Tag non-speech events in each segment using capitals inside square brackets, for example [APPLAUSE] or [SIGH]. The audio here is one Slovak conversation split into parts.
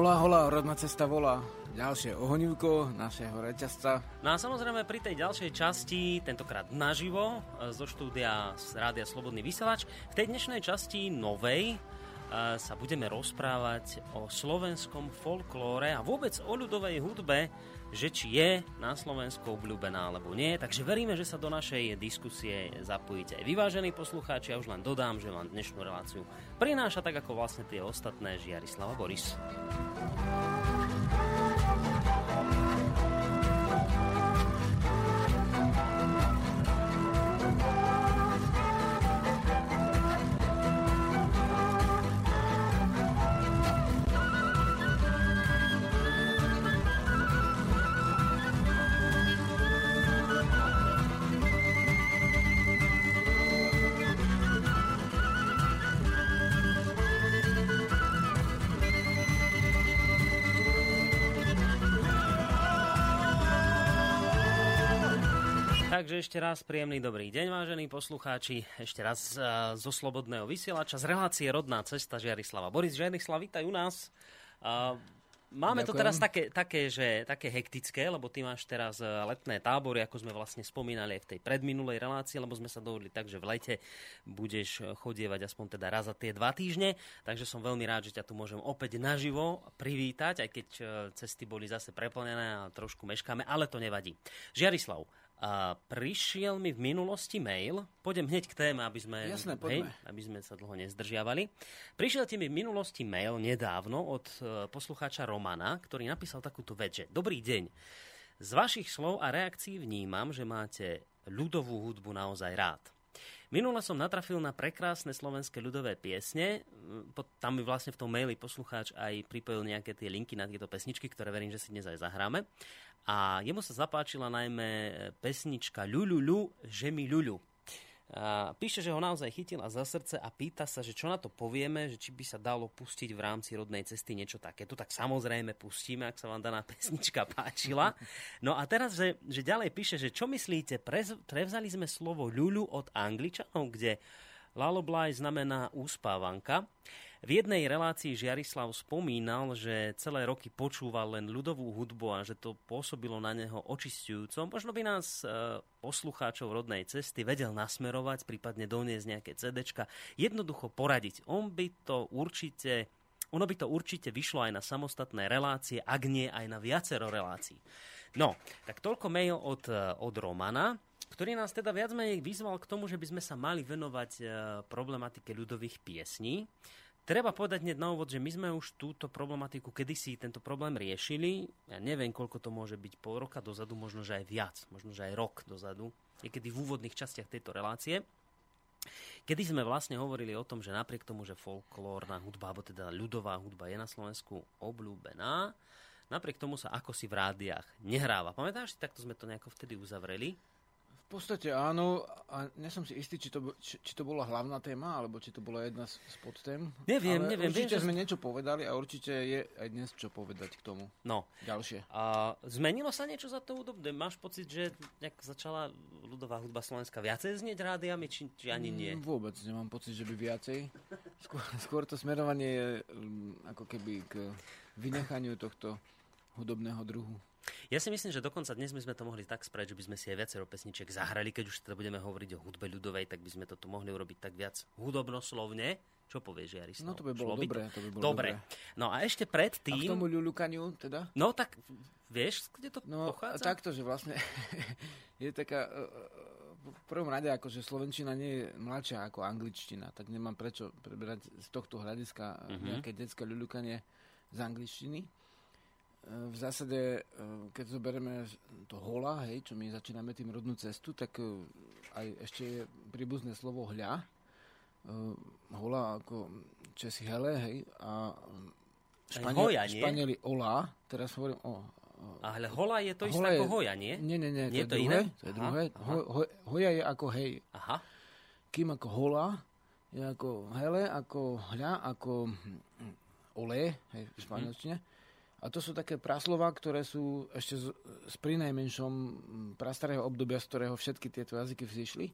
Hola, hola, rodná cesta volá. Ďalšie ohnívko našeho reťazca. No a samozrejme pri tej ďalšej časti, tentokrát naživo, e, zo štúdia z Rádia Slobodný vysielač, v tej dnešnej časti novej e, sa budeme rozprávať o slovenskom folklóre a vôbec o ľudovej hudbe, že či je na Slovensku obľúbená alebo nie. Takže veríme, že sa do našej diskusie zapojíte aj vyvážení poslucháči. Ja už len dodám, že vám dnešnú reláciu prináša tak ako vlastne tie ostatné Žiarislava Boris. Takže ešte raz príjemný dobrý deň, vážení poslucháči. Ešte raz uh, zo Slobodného vysielača z relácie Rodná cesta Žiarislava. Boris Žiarislav, vítaj u nás. Uh, Máme Ďakujem. to teraz také, také, že, také hektické, lebo ty máš teraz letné tábory, ako sme vlastne spomínali aj v tej predminulej relácii, lebo sme sa dohodli tak, že v lete budeš chodievať aspoň teda raz za tie dva týždne, takže som veľmi rád, že ťa tu môžem opäť naživo privítať, aj keď cesty boli zase preplnené a trošku meškáme, ale to nevadí. Žiarislav, a prišiel mi v minulosti mail, pôjdem hneď k téme, aby sme, Jasné, hej, aby sme sa dlho nezdržiavali. Prišiel ti mi v minulosti mail nedávno od e, poslucháča Romana, ktorý napísal takúto vec, že Dobrý deň. Z vašich slov a reakcií vnímam, že máte ľudovú hudbu naozaj rád. Minule som natrafil na prekrásne slovenské ľudové piesne. Tam mi vlastne v tom maili poslucháč aj pripojil nejaké tie linky na tieto pesničky, ktoré verím, že si dnes aj zahráme. A jemu sa zapáčila najmä pesnička Ľuľuľu, že mi ľuľu. Píše, že ho naozaj chytila za srdce a pýta sa, že čo na to povieme, že či by sa dalo pustiť v rámci rodnej cesty niečo takéto. Tak samozrejme pustíme, ak sa vám daná [LAUGHS] pesnička páčila. No a teraz, že, že ďalej píše, že čo myslíte, prevzali sme slovo ľuľu od Angličanov, kde Lullaby znamená úspávanka. V jednej relácii Žiarislav spomínal, že celé roky počúval len ľudovú hudbu a že to pôsobilo na neho očistujúco. Možno by nás e, poslucháčov rodnej cesty vedel nasmerovať, prípadne doniesť nejaké CDčka, jednoducho poradiť. On by to určite ono by to určite vyšlo aj na samostatné relácie, ak nie aj na viacero relácií. No, tak toľko mail od, e, od Romana ktorý nás teda viac menej vyzval k tomu, že by sme sa mali venovať e, problematike ľudových piesní. Treba povedať hneď na úvod, že my sme už túto problematiku kedysi tento problém riešili. Ja neviem, koľko to môže byť pol roka dozadu, možno že aj viac, možno že aj rok dozadu, niekedy v úvodných častiach tejto relácie. Kedy sme vlastne hovorili o tom, že napriek tomu, že folklórna hudba, alebo teda ľudová hudba je na Slovensku obľúbená, napriek tomu sa ako si v rádiách nehráva. Pamätáš si, takto sme to nejako vtedy uzavreli? V podstate áno, a nie som si istý, či to, či, či to bola hlavná téma, alebo či to bola jedna z, z podtém. Neviem, ale neviem. Určite viem, sme že... niečo povedali a určite je aj dnes čo povedať k tomu. No. Ďalšie. A zmenilo sa niečo za to údobne? Máš pocit, že nejak začala ľudová hudba Slovenska viacej znieť rádiami, či, či ani nie? Mm, vôbec nemám pocit, že by viacej. Skôr, skôr to smerovanie je um, ako keby k vynechaniu tohto hudobného druhu. Ja si myslím, že dokonca dnes by sme to mohli tak spraviť, že by sme si aj viacero pesniček zahrali, keď už teda budeme hovoriť o hudbe ľudovej, tak by sme to tu mohli urobiť tak viac hudobnoslovne. Čo povieš, Jaris? No to by bolo dobré. To by bolo dobre. dobré. No a ešte predtým... A k tomu ľuľukaniu teda? No tak vieš, kde to no, pochádza? takto, že vlastne [LAUGHS] je taká... E, e, v prvom rade, akože Slovenčina nie je mladšia ako angličtina, tak nemám prečo preberať z tohto hľadiska uh-huh. nejaké detské ľuľukanie z angličtiny v zásade, e, keď zoberieme to hola, hej, čo my začíname tým rodnú cestu, tak e, aj ešte je príbuzné slovo hľa. E, hola ako Česi hele, hej, a Španiel, hoja, nie? Španieli ola, teraz hovorím o... Ale hola je to isté ako hoja, nie? Nie, nie, nie, nie to, je to druhé. Iné? To je aha, druhé. Aha. Ho, ho, hoja je ako hej. Aha. Kým ako hola je ako hele, ako hľa, ako hm, ole, hej, v španielčine. Hmm a to sú také praslova, ktoré sú ešte z, z prinajmenšom prastarého obdobia, z ktorého všetky tieto jazyky vzýšli.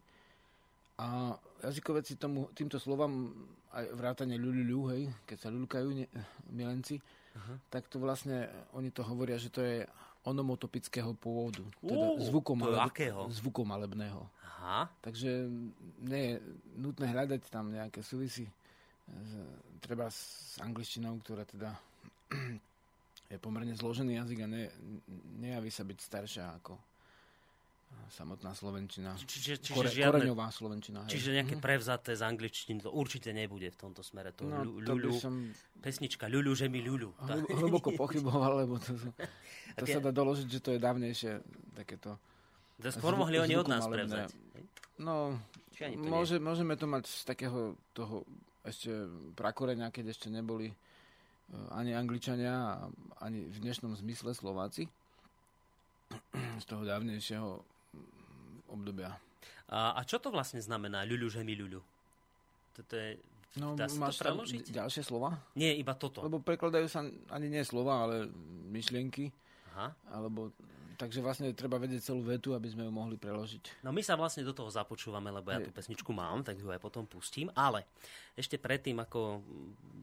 A jazykoveci tomu, týmto slovám, aj vrátane ľuľuľu, hej, keď sa ľuľkajú ne, milenci, uh-huh. tak to vlastne, oni to hovoria, že to je onomotopického pôvodu. Teda uh, zvukom, to akého? zvukom malebného. Aha. Takže nie je nutné hľadať tam nejaké súvisy. Treba s angličtinou, ktorá teda je pomerne zložený jazyk a ne, nejaví sa byť staršia ako samotná slovenčina. Čiže, čiže Kore, žiadne, koreňová slovenčina. Hej. Čiže nejaké mhm. prevzaté z angličtiny to určite nebude v tomto smere. To, no, ľu, to som... Pesnička ľuľu, že mi ľuľu. Hlboko pochyboval, lebo to, to sa dá doložiť, že to je dávnejšie takéto... To skôr mohli oni od nás prevzať. No, môže, môžeme to mať z takého toho ešte prakoreňa, keď ešte neboli ani Angličania, ani v dnešnom zmysle Slováci z toho dávnejšieho obdobia. A, a čo to vlastne znamená ľuľu, že mi ľuľu? Toto je... No, Dá máš to tam ďalšie slova? Nie, iba toto. Lebo prekladajú sa ani nie slova, ale myšlienky. Aha. Alebo Takže vlastne treba vedieť celú vetu, aby sme ju mohli preložiť. No my sa vlastne do toho započúvame, lebo ja tú pesničku mám, tak ju aj potom pustím. Ale ešte predtým, ako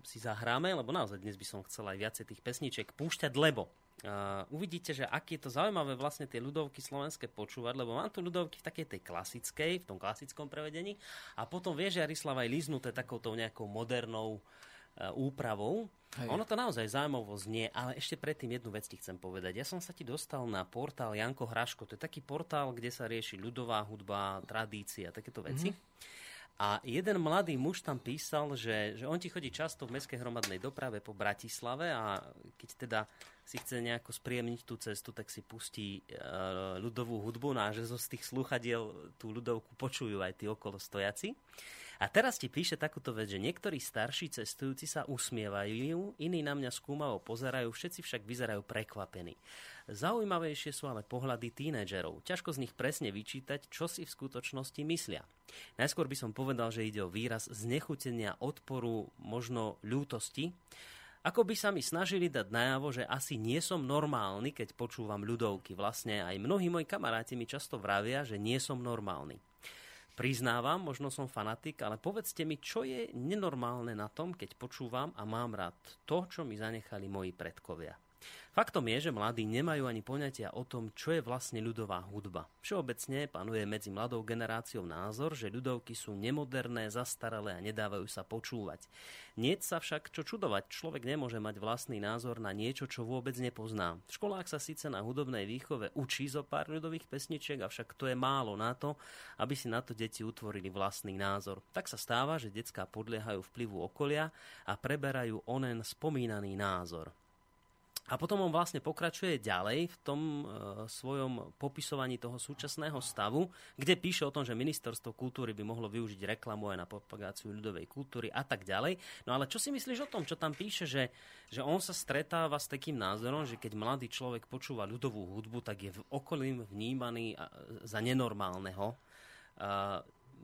si zahráme, lebo naozaj dnes by som chcel aj viacej tých pesniček púšťať, lebo Uh, uvidíte, že aký je to zaujímavé vlastne tie ľudovky slovenské počúvať, lebo mám tu ľudovky v takej tej klasickej, v tom klasickom prevedení a potom vie, že Jarislava aj líznuté takouto nejakou modernou uh, úpravou. Hej. Ono to naozaj zaujímavo znie, ale ešte predtým jednu vec ti chcem povedať. Ja som sa ti dostal na portál Janko Hraško. To je taký portál, kde sa rieši ľudová hudba, tradícia, takéto veci. Mm-hmm. A jeden mladý muž tam písal, že, že on ti chodí často v mestskej hromadnej doprave po Bratislave a keď teda si chce nejako spriemniť tú cestu, tak si pustí e, ľudovú hudbu no a že zo z tých slúchadiel tú ľudovku počujú aj tí okolo stojaci. A teraz ti píše takúto vec, že niektorí starší cestujúci sa usmievajú, iní na mňa skúmavo pozerajú, všetci však vyzerajú prekvapení. Zaujímavejšie sú ale pohľady tínedžerov. Ťažko z nich presne vyčítať, čo si v skutočnosti myslia. Najskôr by som povedal, že ide o výraz znechutenia, odporu, možno ľútosti. Ako by sa mi snažili dať najavo, že asi nie som normálny, keď počúvam ľudovky. Vlastne aj mnohí moji kamaráti mi často vravia, že nie som normálny. Priznávam, možno som fanatik, ale povedzte mi, čo je nenormálne na tom, keď počúvam a mám rád to, čo mi zanechali moji predkovia. Faktom je, že mladí nemajú ani poňatia o tom, čo je vlastne ľudová hudba. Všeobecne panuje medzi mladou generáciou názor, že ľudovky sú nemoderné, zastaralé a nedávajú sa počúvať. Nie sa však čo čudovať, človek nemôže mať vlastný názor na niečo, čo vôbec nepozná. V školách sa síce na hudobnej výchove učí zo pár ľudových pesničiek, avšak to je málo na to, aby si na to deti utvorili vlastný názor. Tak sa stáva, že decká podliehajú vplyvu okolia a preberajú onen spomínaný názor. A potom on vlastne pokračuje ďalej v tom e, svojom popisovaní toho súčasného stavu, kde píše o tom, že ministerstvo kultúry by mohlo využiť reklamu aj na propagáciu ľudovej kultúry a tak ďalej. No ale čo si myslíš o tom, čo tam píše, že, že on sa stretáva s takým názorom, že keď mladý človek počúva ľudovú hudbu, tak je v okolím vnímaný za nenormálneho.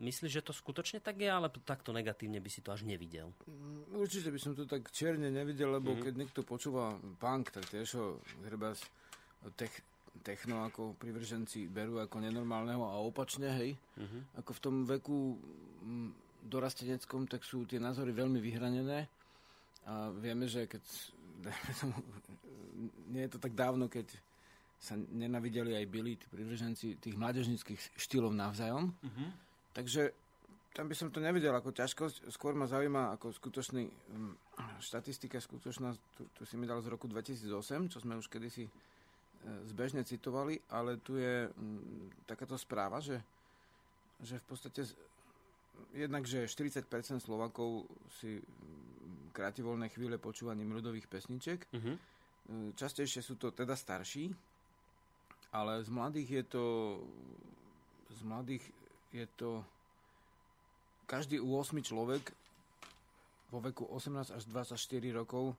Myslíš, že to skutočne tak je, ale takto negatívne by si to až nevidel? Mm, určite by som to tak čierne nevidel, lebo mm-hmm. keď niekto počúva punk, tak tiež ho treba tech, techno ako privrženci berú ako nenormálneho a opačne, hej. Mm-hmm. Ako v tom veku mm, dorasteneckom, tak sú tie názory veľmi vyhranené a vieme, že keď [LAUGHS] tomu, nie je to tak dávno, keď sa nenavideli aj byli tí privrženci tých mládežnických štýlov navzájom, mm-hmm Takže tam by som to nevidel ako ťažkosť, skôr ma zaujíma ako skutočný um, štatistika, skutočná, tu, tu si mi dal z roku 2008, čo sme už kedysi e, zbežne citovali, ale tu je um, takáto správa, že, že v podstate jednak, že 40% Slovakov si kráti voľné chvíle počúvaním ľudových pesničiek. Uh-huh. Častejšie sú to teda starší, ale z mladých je to z mladých je to každý 8 človek vo veku 18 až 24 rokov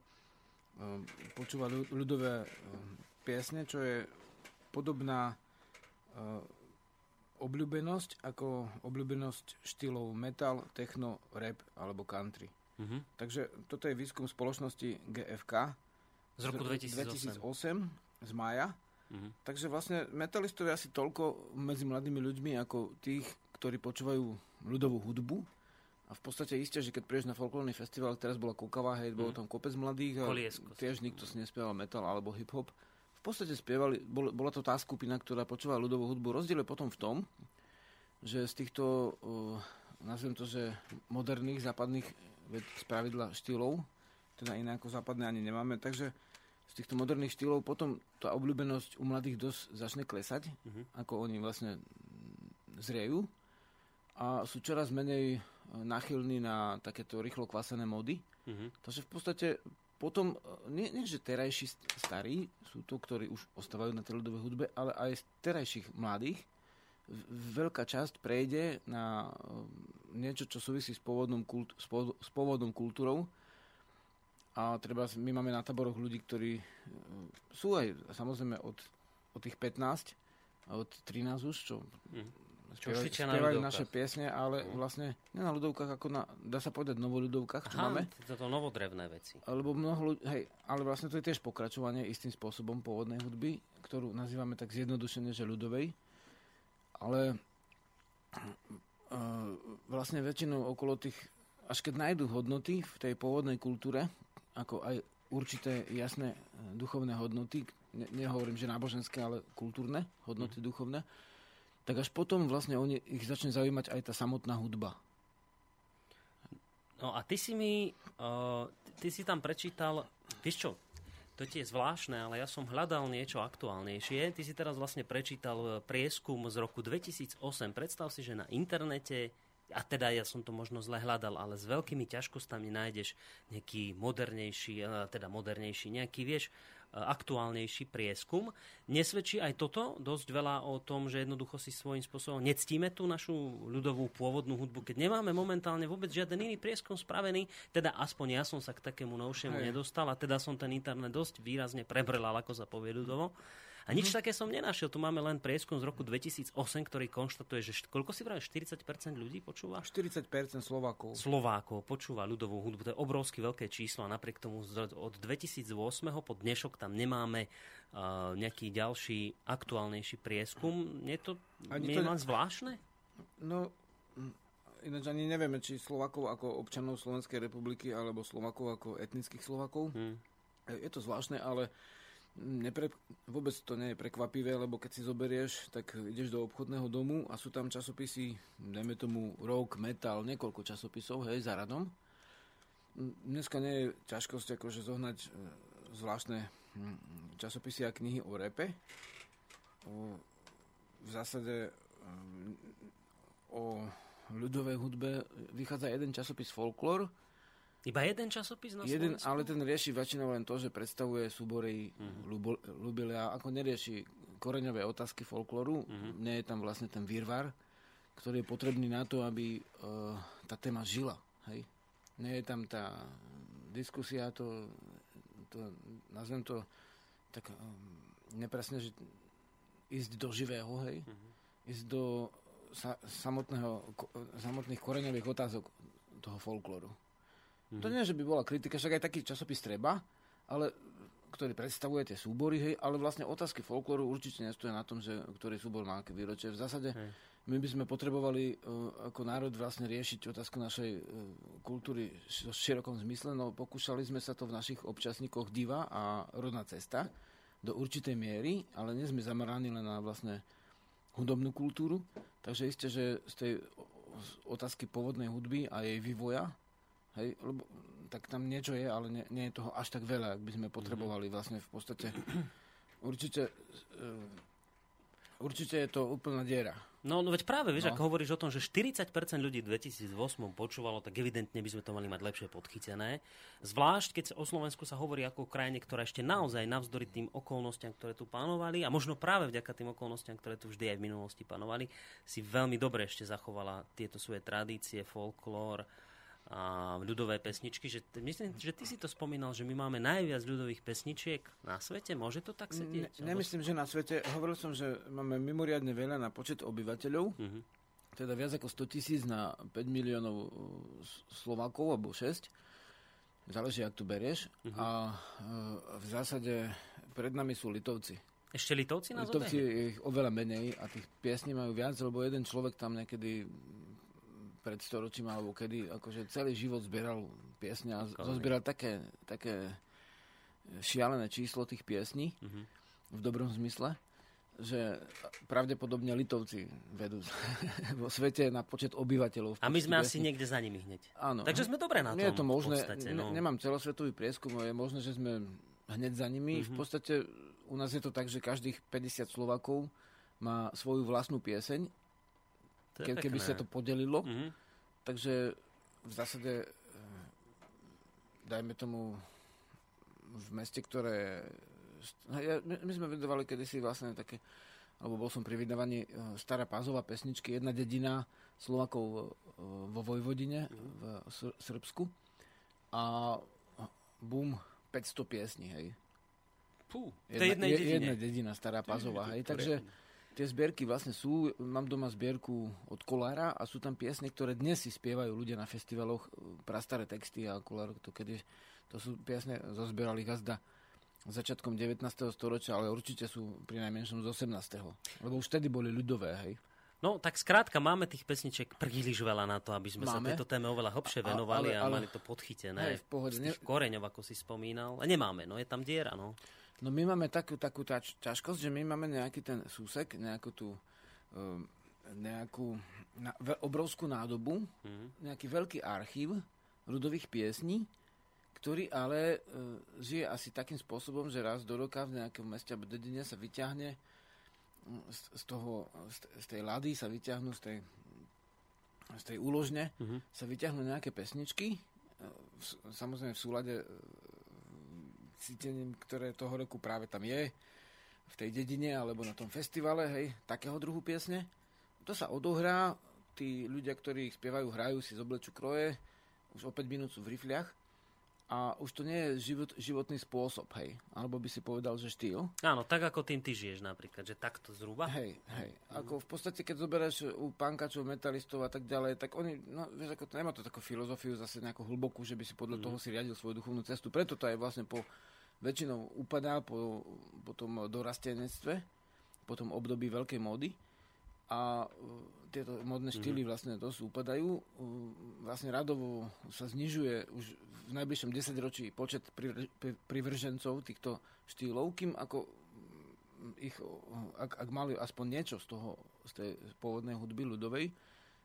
ehm, počúva ľudové ehm, piesne, čo je podobná ehm, obľúbenosť ako obľúbenosť štýlov metal, techno, rap alebo country. Mm-hmm. Takže toto je výskum spoločnosti GFK z roku 2008, 2008 z mája. Mm-hmm. Takže vlastne metalistov je asi toľko medzi mladými ľuďmi ako tých, ktorí počúvajú ľudovú hudbu a v podstate isté, že keď prídeš na folklórny festival, teraz bola Kukava, hej, bolo tam kopec mladých a Koliesko. tiež nikto si nespieval metal alebo hip-hop. V podstate spievali, bol, bola to tá skupina, ktorá počúvala ľudovú hudbu. Rozdiel je potom v tom, že z týchto, uh, nazvem to, že moderných západných veď z pravidla štýlov, teda iné ako západné ani nemáme, takže z týchto moderných štýlov potom tá obľúbenosť u mladých dosť začne klesať, Mhm. ako oni vlastne mm, zriejú a sú čoraz menej e, náchylní na takéto rýchlo kvasené módy. Mhm. Takže v podstate potom, e, nie, nie že terajší st- starí sú to, ktorí už ostávajú na tej ľudovej hudbe, ale aj z terajších mladých veľká časť prejde na e, niečo, čo súvisí s pôvodnou, kult, s pô- s pôvodnou kultúrou. A treba, my máme na taboroch ľudí, ktorí sú aj samozrejme od, od tých 15 a od 13 už, čo Mhm. spievajú, na spievajú naše piesne, ale vlastne nie na ľudovkách, ako na, dá sa povedať, novoľudovkách, čo Aha, máme. toto novodrevné veci. Lebo mnoho ľudí, hej, ale vlastne to je tiež pokračovanie istým spôsobom pôvodnej hudby, ktorú nazývame tak zjednodušene, že ľudovej. Ale uh, vlastne väčšinou okolo tých, až keď nájdú hodnoty v tej pôvodnej kultúre, ako aj určité jasné eh, duchovné hodnoty, ne, nehovorím, že náboženské, ale kultúrne hodnoty mm. duchovné, tak až potom vlastne oni, ich začne zaujímať aj tá samotná hudba. No a ty si mi, uh, ty si tam prečítal, vieš čo, to ti je zvláštne, ale ja som hľadal niečo aktuálnejšie. Ty si teraz vlastne prečítal eh, prieskum z roku 2008. Predstav si, že na internete, a teda ja som to možno zle hľadal, ale s veľkými ťažkostami nájdeš nejaký modernejší, eh, teda modernejší, nejaký, vieš, aktuálnejší prieskum. Nesvedčí aj toto dosť veľa o tom, že jednoducho si svojím spôsobom nectíme tú našu ľudovú pôvodnú hudbu, keď nemáme momentálne vôbec žiaden iný prieskum spravený, teda aspoň ja som sa k takému novšiemu Hej. nedostal a teda som ten internet dosť výrazne prebrelal, ako sa povie ľudovo. A nič také som nenašiel. Tu máme len prieskum z roku 2008, ktorý konštatuje, že koľko si vravel, 40% ľudí počúva? 40% Slovákov. Slovákov počúva ľudovú hudbu. To je obrovsky veľké číslo a napriek tomu od 2008 po dnešok tam nemáme uh, nejaký ďalší aktuálnejší prieskum. Je to Ani to- len zvláštne? No, mm, ináč ani nevieme, či Slovakov ako občanov Slovenskej republiky, alebo Slovakov ako etnických Slovakov. Hm. Je to zvláštne, ale nepre, vôbec to nie je prekvapivé, lebo keď si zoberieš, tak ideš do obchodného domu a sú tam časopisy, dajme tomu rock, metal, niekoľko časopisov, hej, za radom. Dneska nie je ťažkosť akože zohnať e, zvláštne časopisy a knihy o repe. V zásade o ľudovej hudbe vychádza jeden časopis Folklor, Iba jeden časopis na Jeden, Slovensku? ale ten rieši väčšinou len to, že predstavuje súbory mm-hmm. ľubilia, ako nerieši koreňové otázky folklóru. Mm-hmm. Nie je tam vlastne ten výrvar, ktorý je potrebný na to, aby uh, tá téma žila. Hej? Nie je tam tá diskusia, to, to nazvem to tak um, nepresne, že ísť do živého, hej? Mm-hmm. Ísť do sa, samotného, ko, samotných koreňových otázok toho folklóru. To nie, že by bola kritika, však aj taký časopis treba, ale ktorý predstavuje tie súbory, hej, ale vlastne otázky folklóru určite nestoja na tom, že ktorý súbor má aké výročie. V zásade Hej. my by sme potrebovali uh, ako národ vlastne riešiť otázku našej uh, kultúry v širokom zmysle, no pokúšali sme sa to v našich občasníkoch Diva a Rodná cesta do určitej miery, ale nie sme zameraní len na vlastne hudobnú kultúru, takže isté, že z tej otázky pôvodnej hudby a jej vývoja Hej, lebo tak tam niečo je, ale nie, nie je toho až tak veľa, ak by sme potrebovali vlastne v podstate. Určite, uh, určite je to úplná diera. No, no veď práve, vieš, No. ako hovoríš o tom, že 40% ľudí v 2008 počúvalo, tak evidentne by sme to mali mať lepšie podchytené. Zvlášť, keď o Slovensku sa hovorí ako o krajine, ktorá ešte naozaj navzdory tým okolnostiam, ktoré tu panovali, a možno práve vďaka tým okolnostiam, ktoré tu vždy aj v minulosti panovali, si veľmi dobre ešte zachovala tieto svoje tradície, folklór, a ľudové pesničky, že myslím, že ty si to spomínal, že my máme najviac ľudových pesničiek na svete. Môže to tak Ne, sedieť? nemyslím, že na svete, hovoril som, že máme mimoriadne veľa na počet obyvateľov, Mhm. teda viac ako 100 tisíc na 5 miliónov S- Slovákov, alebo 6. Záleží, ak tu berieš. A uh, v zásade pred nami sú Litovci. Ešte Litovci nás Litovci ich oveľa menej a tých piesní majú viac, lebo jeden človek tam niekedy pred storočím, alebo kedy akože celý život zbieral piesne a zozbieral také, také šialené číslo tých piesní, mm-hmm. v dobrom zmysle, že pravdepodobne Litovci vedú [LAUGHS] vo svete na počet obyvateľov. A my sme asi niekde za nimi hneď. Áno. Takže sme dobre na tom. Nie je to možné, podstate, no. nemám celosvetový prieskum, je možné, že sme hneď za nimi. Mm-hmm. V mhm. podstate u nás je to tak, že každých 50 Slovakov má svoju vlastnú pieseň, ke, keby sa to podelilo. Mm-hmm. Takže v zásade, eh, dajme tomu, v meste, ktoré... Ja, my, my sme vydávali kedysi vlastne také, alebo bol som pri vydávaní eh, Stará pázová pesničky, jedna dedina Slovakov eh, vo Vojvodine v Srbsku a bum, 500 piesní, hej. Pú, jedna, je, jedna dedina Stará pázová, hej. Takže tie zbierky vlastne sú, mám doma zbierku od Kolára a sú tam piesne, ktoré dnes si spievajú ľudia na festivaloch, prastaré texty a Kolár to kedy, to sú piesne, zozbierali gazda začiatkom 19. storočia, ale určite sú pri najmenšom z 18. Lebo už vtedy boli ľudové, hej. No, tak skrátka, máme tých pesniček príliš veľa na to, aby sme máme. sa tejto téme oveľa hlbšie venovali a, ale, ale, a mali to podchytené. Hej, v pohode. Z tých koreňov, ako si spomínal. A nemáme, no, je tam diera, no. No my máme takú, takú tač, ťažkosť, že my máme nejaký ten súsek, nejakú tú um, nejakú na, ve, obrovskú nádobu, mm-hmm. nejaký veľký archív ľudových piesní, ktorý ale uh, žije asi takým spôsobom, že raz do roka v nejakom meste alebo dedine sa vyťahne z, z, toho, z, z tej lady sa vyťahnú z tej, z tej úložne mm-hmm. sa vyťahnú nejaké pesničky, v, samozrejme v súlade cítením, ktoré toho roku práve tam je, v tej dedine alebo na tom festivale, hej, takého druhu piesne. To sa odohrá, tí ľudia, ktorí ich spievajú, hrajú, si zoblečú kroje, už o 5 minút sú v rifliach a už to nie je život, životný spôsob, hej. Alebo by si povedal, že štýl. Áno, tak ako tým ty žiješ napríklad, že takto zhruba. Hej, hej. Ako v podstate, keď zoberieš u pankačov, metalistov a tak ďalej, tak oni, no vieš, ako to nemá to takú filozofiu zase nejakú hlbokú, že by si podľa mm. toho si riadil svoju duchovnú cestu. Preto to aj vlastne po väčšinou upadá po, po tom dorastenectve, po tom období veľkej módy a uh, tieto modné mhm. štýly vlastne dosť upadajú. Uh, vlastne radovo sa znižuje už v najbližšom desaťročí počet privržencov týchto štýlov, kým ako ich, ak, ak mali aspoň niečo z toho, z tej pôvodnej hudby ľudovej,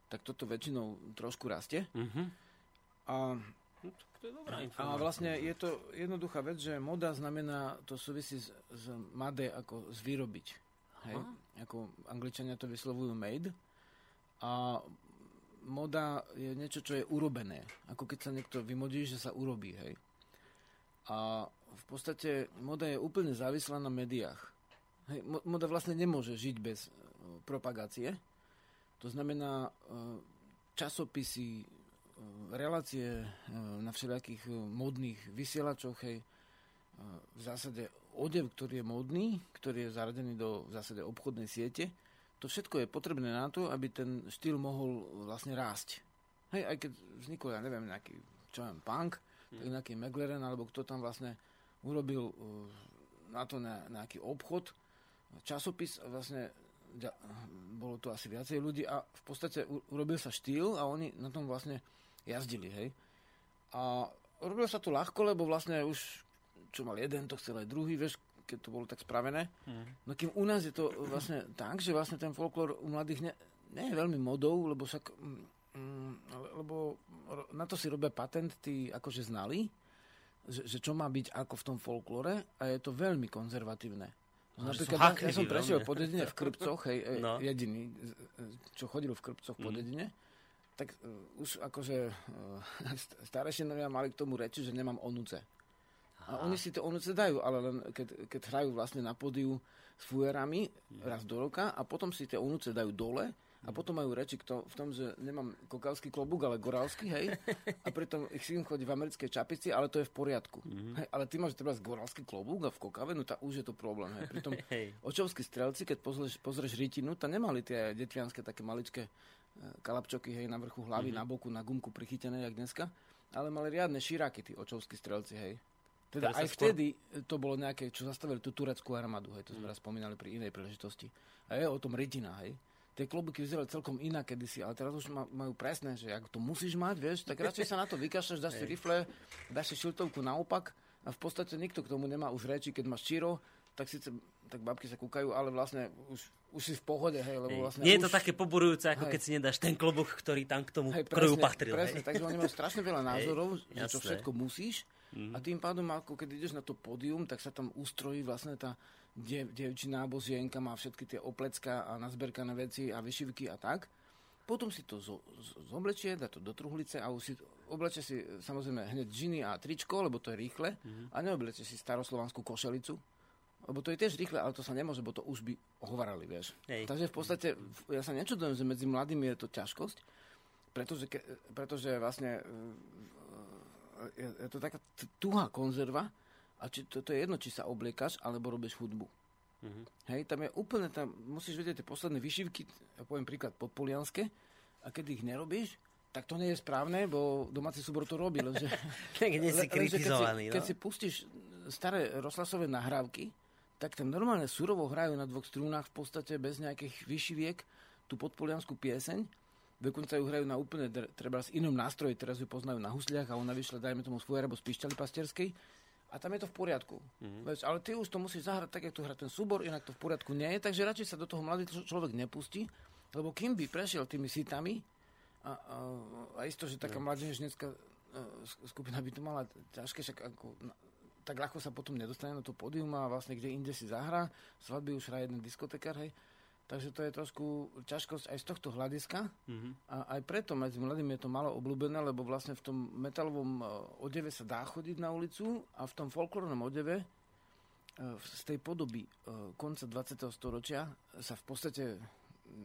tak toto väčšinou trošku rastie. Mm-hmm. A to je dobrá informácia. A vlastne je to jednoduchá vec, že moda znamená, to súvisí s, s made ako z vyrobiť. Hej? Ako angličania to vyslovujú made. A moda je niečo, čo je urobené. Ako keď sa niekto vymodí, že sa urobí. Hej? A v podstate moda je úplne závislá na médiách. Hej, moda vlastne nemôže žiť bez uh, propagácie. To znamená, uh, časopisy, relácie e, na všelijakých e, modných vysielačoch, hej, e, v zásade odev, ktorý je modný, ktorý je zaradený do v zásade obchodnej siete, to všetko je potrebné na to, aby ten štýl mohol vlastne rásť. Hej, aj keď vznikol, ja neviem, nejaký, čo viem, punk, tak hmm. nejaký McLaren, alebo kto tam vlastne urobil na to nejaký obchod, časopis, vlastne bolo to asi viacej ľudí a v podstate urobil sa štýl a oni na tom vlastne jazdili, hej. A robilo sa to ľahko, lebo vlastne už čo mal jeden, to chcel aj druhý, vieš, keď to bolo tak spravené. Mm. No kým u nás je to vlastne tak, že vlastne ten folklór u mladých ne, nie je veľmi modou, lebo sa, mm, lebo na to si robia patent tí akože znali, že, že čo má byť ako v tom folklore a je to veľmi konzervatívne. No, Napríklad, ja, ja som prešiel po dedine v Krpcoch, hej, [LAUGHS] no. jediný, čo chodil v Krpcoch po mm. Tak uh, už akože [LAUGHS] uh, starešinovia mali k tomu reči, že nemám onuce. Aha. A oni si to onuce dajú, ale len keď, keď hrajú vlastne na podiu s fujerami raz do roka a potom si tie onuce dajú dole a potom majú reči to, v tom, že nemám kokavský klobúk, ale gorálsky, hej. [LAUGHS] A pritom ich syn chodí v americkej čapici, ale to je v poriadku. Mm-hmm. Hej, ale ty máš treba gorálsky klobúk a v kokave, no tá už je to problém. Hej. Pritom [LAUGHS] hey. očovskí strelci, keď pozrieš, pozrieš rytinu, tam nemali tie detvianské také maličké kalapčoky hej, na vrchu hlavy, mm-hmm. na boku, na gumku prichytené, jak dneska. Ale mali riadne širáky, tí očovskí strelci, hej. Teda aj skôr... vtedy to bolo nejaké, čo zastavili tú tureckú armádu, hej, to sme mm. raz spomínali pri inej príležitosti. A je o tom rytina, hej. tie klobúky vyzerali celkom inak kedysi, ale teraz už majú presné, že ak to musíš mať, vieš, tak radšej sa na to vykašľaš, dáš si rifle, dáš si šiltovku naopak a v podstate nikto k tomu nemá už reči, keď máš číro, tak síce tak babky sa kúkajú, ale vlastne už, už si v pohode, hej, lebo vlastne Nie je to také poburujúce, ako hej. keď si nedáš ten klobúk, ktorý tam k tomu hej, presne, kroju patril. Presne, hej. takže oni majú strašne veľa názorov, hej, že to všetko musíš mm-hmm. a tým pádom, ako keď ideš na to pódium, tak sa tam ustrojí vlastne tá dev, devčina alebo žienka má všetky tie oplecka a nazberkané veci a vyšivky a tak. Potom si to zo, zo, zoblečie, dá to do truhlice a už si oblečie si samozrejme hneď džiny a tričko, lebo to je rýchle mm-hmm. a neoblečie si staroslovanskú košelicu, lebo to je tiež rýchle, ale to sa nemôže, bo to už by hovarali, vieš. Hej. Takže v podstate, ja sa nečudujem, že medzi mladými je to ťažkosť, pretože, pretože vlastne je, je to taká tuhá konzerva, a či, to, to je jedno, či sa obliekaš, alebo robíš hudbu. Mm-hmm. Hej, tam je úplne, tam musíš vedieť tie posledné vyšivky, ja poviem príklad podpolianské, a keď ich nerobíš, tak to nie je správne, bo domáci súbor to robí. Lenže, [LAUGHS] nie si kritizovaný, keď, si, no? keď si pustíš staré rozhlasové nahrávky, tak tam normálne surovo hrajú na dvoch strúnach v podstate bez nejakých vyšiviek tú podpolianskú pieseň. Dokonca ju hrajú na úplne, treba s inom nástroji, teraz ju poznajú na husliach a ona vyšla, dajme tomu svoj alebo z pišťaly pastierskej a tam je to v poriadku. Mm-hmm. Veď, ale ty už to musíš zahrať tak, jak tu hrá ten súbor, inak to v poriadku nie je, takže radšej sa do toho mladý človek nepustí, lebo kým by prešiel tými sitami, a, a, a isto, že taká no. mladežnická e, skupina by to mala ťažké, však ako, tak ľahko sa potom nedostane na to pódium a vlastne kde inde si zahrá, svadby už hrá jeden diskotekár, hej, Takže to je trošku ťažkosť aj z tohto hľadiska. Mm-hmm. A aj preto medzi mladými je to malo obľúbené, lebo vlastne v tom metalovom e, odeve sa dá chodiť na ulicu a v tom folklórnom odeve e, z tej podoby e, konca 20. storočia sa v podstate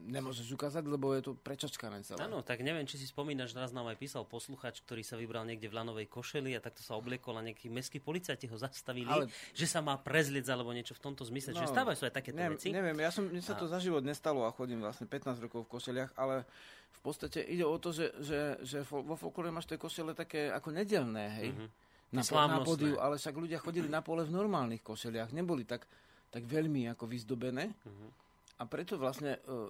nemôžeš ukázať, lebo je to prečačkané celé. Áno, tak neviem, či si spomínaš, raz nám aj písal posluchač, ktorý sa vybral niekde v lanovej košeli a takto sa obliekol a nejakí mestskí policajti ho zastavili, Ale... že sa má prezliec alebo niečo v tomto zmysle. No, Čiže stávajú sa aj takéto neviem, veci. Neviem, ja som, mne sa a... to za život nestalo a chodím vlastne 15 rokov v košeliach, ale v podstate ide o to, že, že, že vo folklore máš tie košele také ako nedelné, hej? Mm-hmm. Na, na podiu, ale však ľudia chodili na pole v normálnych košeliach, neboli tak, tak veľmi ako vyzdobené. Mm-hmm. A preto vlastne uh,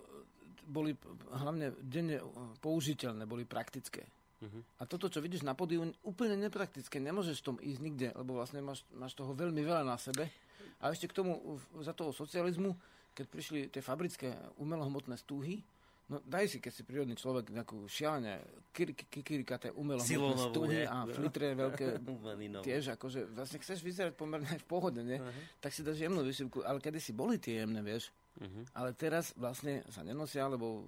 boli hlavne denne uh, použiteľné, boli praktické. Uh-huh. A toto, čo vidíš na podiu, úplne nepraktické. Nemôžeš v tom ísť nikde, lebo vlastne máš, máš toho veľmi veľa na sebe. A ešte k tomu, za toho socializmu, keď prišli tie fabrické umelohmotné stúhy, no daj si, keď si prírodný človek, nejakú šialene kikirikaté umelohmotné stúhy a flitre [LAUGHS] veľké, tiež akože vlastne chceš vyzerať pomerne v pohode, ne? Uh-huh. tak si dáš jemnú vyšivku, ale kedy si boli tie jemné, vieš, Uh-huh. Ale teraz vlastne sa nenosia, lebo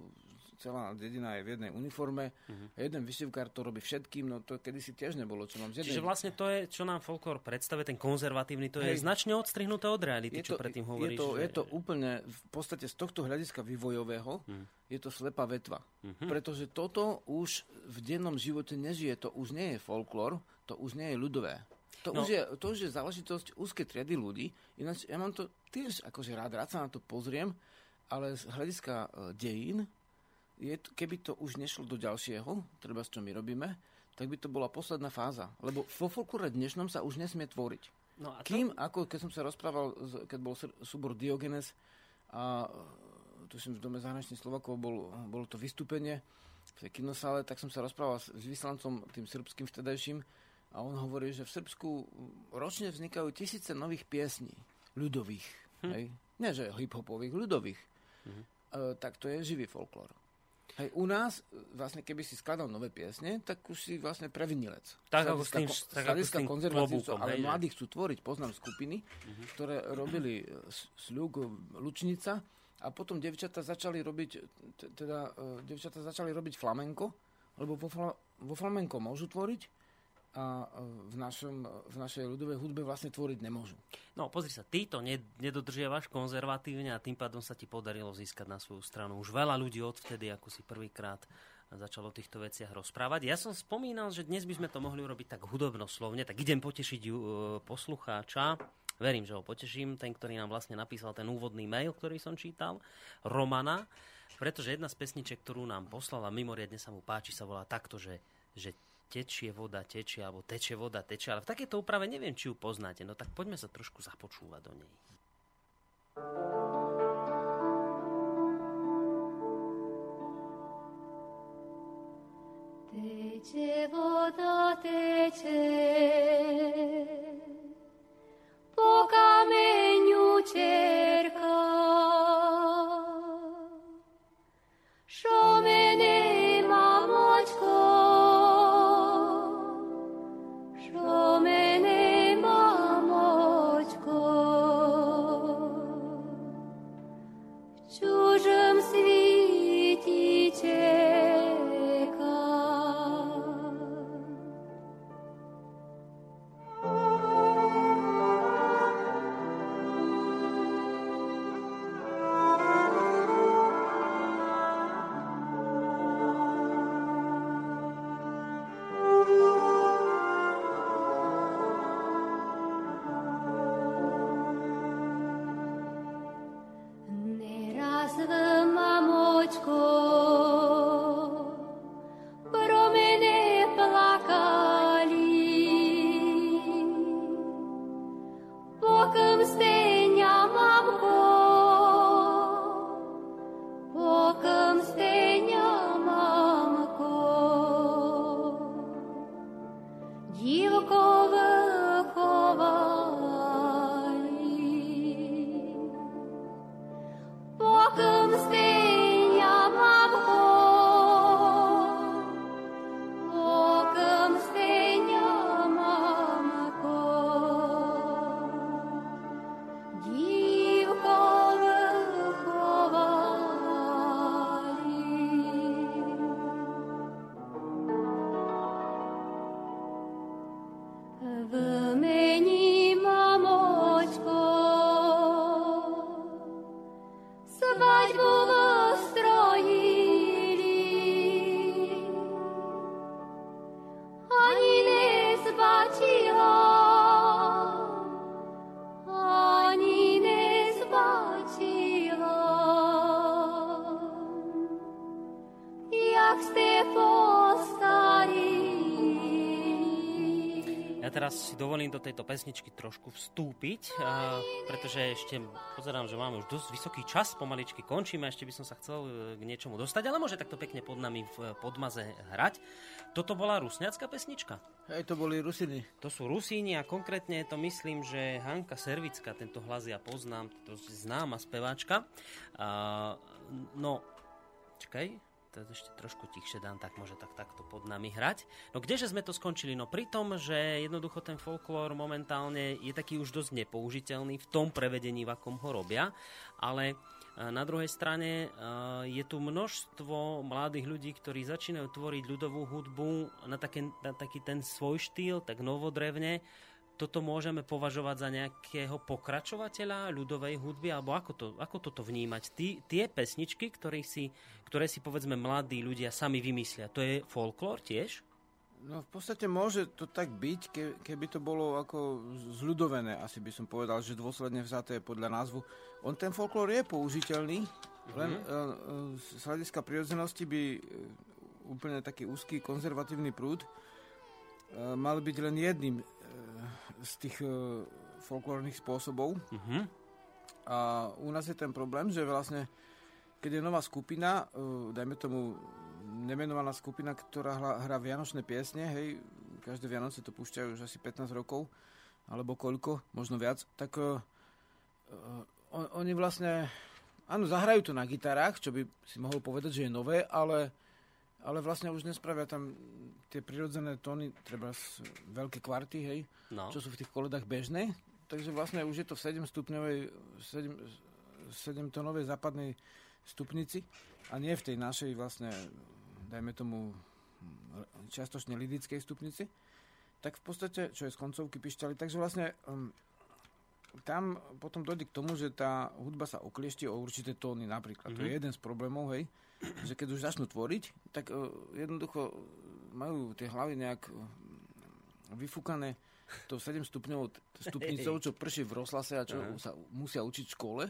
celá dedina je v jednej uniforme. Uh-huh. Jeden vyšivkár to robí všetkým, no to kedysi tiež nebolo. Čo mám z Čiže vlastne to je, čo nám folklor predstavuje, ten konzervatívny, to Hej. je značne odstrihnuté od reality, je to, čo predtým hovoríš. Je to, že... je to úplne, v podstate z tohto hľadiska vývojového, uh-huh. je to slepá vetva. Uh-huh. Pretože toto už v dennom živote nežije, to už nie je folklor, to už nie je ľudové. To, no. už je, to už je záležitosť úzkej triedy ľudí. Ináč ja mám to tiež akože rád, rád sa na to pozriem, ale z hľadiska uh, dejín, je, keby to už nešlo do ďalšieho, treba s čo my robíme, tak by to bola posledná fáza. Lebo vo folklore dnešnom sa už nesmie tvoriť. No a to... Kým, ako keď som sa rozprával, keď bol súbor Diogenes a e, tuším v Dome zahraničných Slovakov bol, bolo to vystúpenie v tej kinosále, tak som sa rozprával s, s vyslancom tým srbským vtedajším a on hovorí, že v Srbsku ročne vznikajú tisíce nových piesní, ľudových. Hm. Hej? Nie, že hip-hopových, ľudových. Hm. E, tak to je živý folklór. Hej, u nás, vlastne keby si skladal nové piesne, tak už si vlastne previnilec. Tak ako s tým, tak ako s tým klobúkom. Ale hej, chcú tvoriť, poznám skupiny, uh-huh. ktoré robili sľuk, lučnica a potom devčata začali robiť, teda uh, devčata začali robiť flamenko, lebo vo, fla, vo flamenko môžu tvoriť, v, našom, v našej ľudovej hudbe vlastne tvoriť nemôžu. No pozri sa, ty to nedodržiavaš konzervatívne a tým pádom sa ti podarilo získať na svoju stranu. Už veľa ľudí odvtedy, ako si prvýkrát začalo o týchto veciach rozprávať. Ja som spomínal, že dnes by sme to mohli urobiť tak hudobnoslovne, tak idem potešiť uh, poslucháča. Verím, že ho poteším, ten, ktorý nám vlastne napísal ten úvodný mail, ktorý som čítal, Romana, pretože jedna z pesniček, ktorú nám poslala, mimoriadne sa mu páči, sa volá takto, že, že tečie voda, tečie, alebo teče voda, teče, ale v takéto úprave neviem, či ju poznáte. No tak poďme sa trošku započúvať do nej. Teče voda, teče, po kameňu čerká. Si dovolím do tejto pesničky trošku vstúpiť, a, pretože ešte pozerám, že máme už dosť vysoký čas, pomaličky končíme, ešte by som sa chcel e, k niečomu dostať, ale môže takto pekne pod nami v e, podmaze hrať. Toto bola rusňacká pesnička? Hej, to boli Rusiny. To sú Rusíni a konkrétne to myslím, že Hanka Servická, tento hlas ja poznám, to je známa speváčka. A, no, čakaj, to ešte trošku tichšie dám, tak môže tak takto pod nami hrať. No kdeže sme to skončili? No pri tom, že jednoducho ten folklór momentálne je taký už dosť nepoužiteľný v tom prevedení, v akom ho robia, ale e, na druhej strane e, je tu množstvo mladých ľudí, ktorí začínajú tvoriť ľudovú hudbu na, také, na taký ten svoj štýl, tak novodrevne. Toto môžeme považovať za nejakého pokračovateľa ľudovej hudby, alebo ako, to, ako toto vnímať? Tí, tie pesničky, ktoré si, ktoré si povedzme mladí ľudia sami vymyslia, to je folklór tiež? No v podstate môže to tak byť, ke, keby to bolo ako zľudovené, asi by som povedal, že dôsledne vzaté podľa názvu. On ten folklór je použiteľný, len mm-hmm. uh, z hľadiska prirodzenosti by uh, úplne taký úzky konzervatívny prúd uh, mal byť len jedným z tých uh, folklórnych spôsobov. Mhm. A u nás je ten problém, že vlastne keď je nová skupina, uh, dajme tomu nemenovaná skupina, ktorá hra, hrá vianočné piesne, hej, každé Vianoce to púšťajú už asi 15 rokov, alebo koľko, možno viac, tak uh, uh, on, oni vlastne, áno, zahrajú to na gitarách, čo by si mohol povedať, že je nové, ale, ale vlastne už nespravia tam tie prirodzené tóny, treba z veľké kvarty, hej, No. čo sú v tých koledách bežné, takže vlastne už je to v 7 stupňovej, 7, 7 tónovej západnej stupnici a nie v tej našej vlastne, dajme tomu, čiastočne lidickej stupnici, tak v podstate, čo je z koncovky pišťali, takže vlastne um, tam potom dojde k tomu, že tá hudba sa okliešti o určité tóny napríklad. Mm-hmm. To je jeden z problémov, hej, že keď už začnú tvoriť, tak uh, jednoducho majú tie hlavy nejak uh, vyfúkané tou 7 stupňovou t- stupnicou, čo prší v rozhlase a čo Aha. sa musia učiť v škole.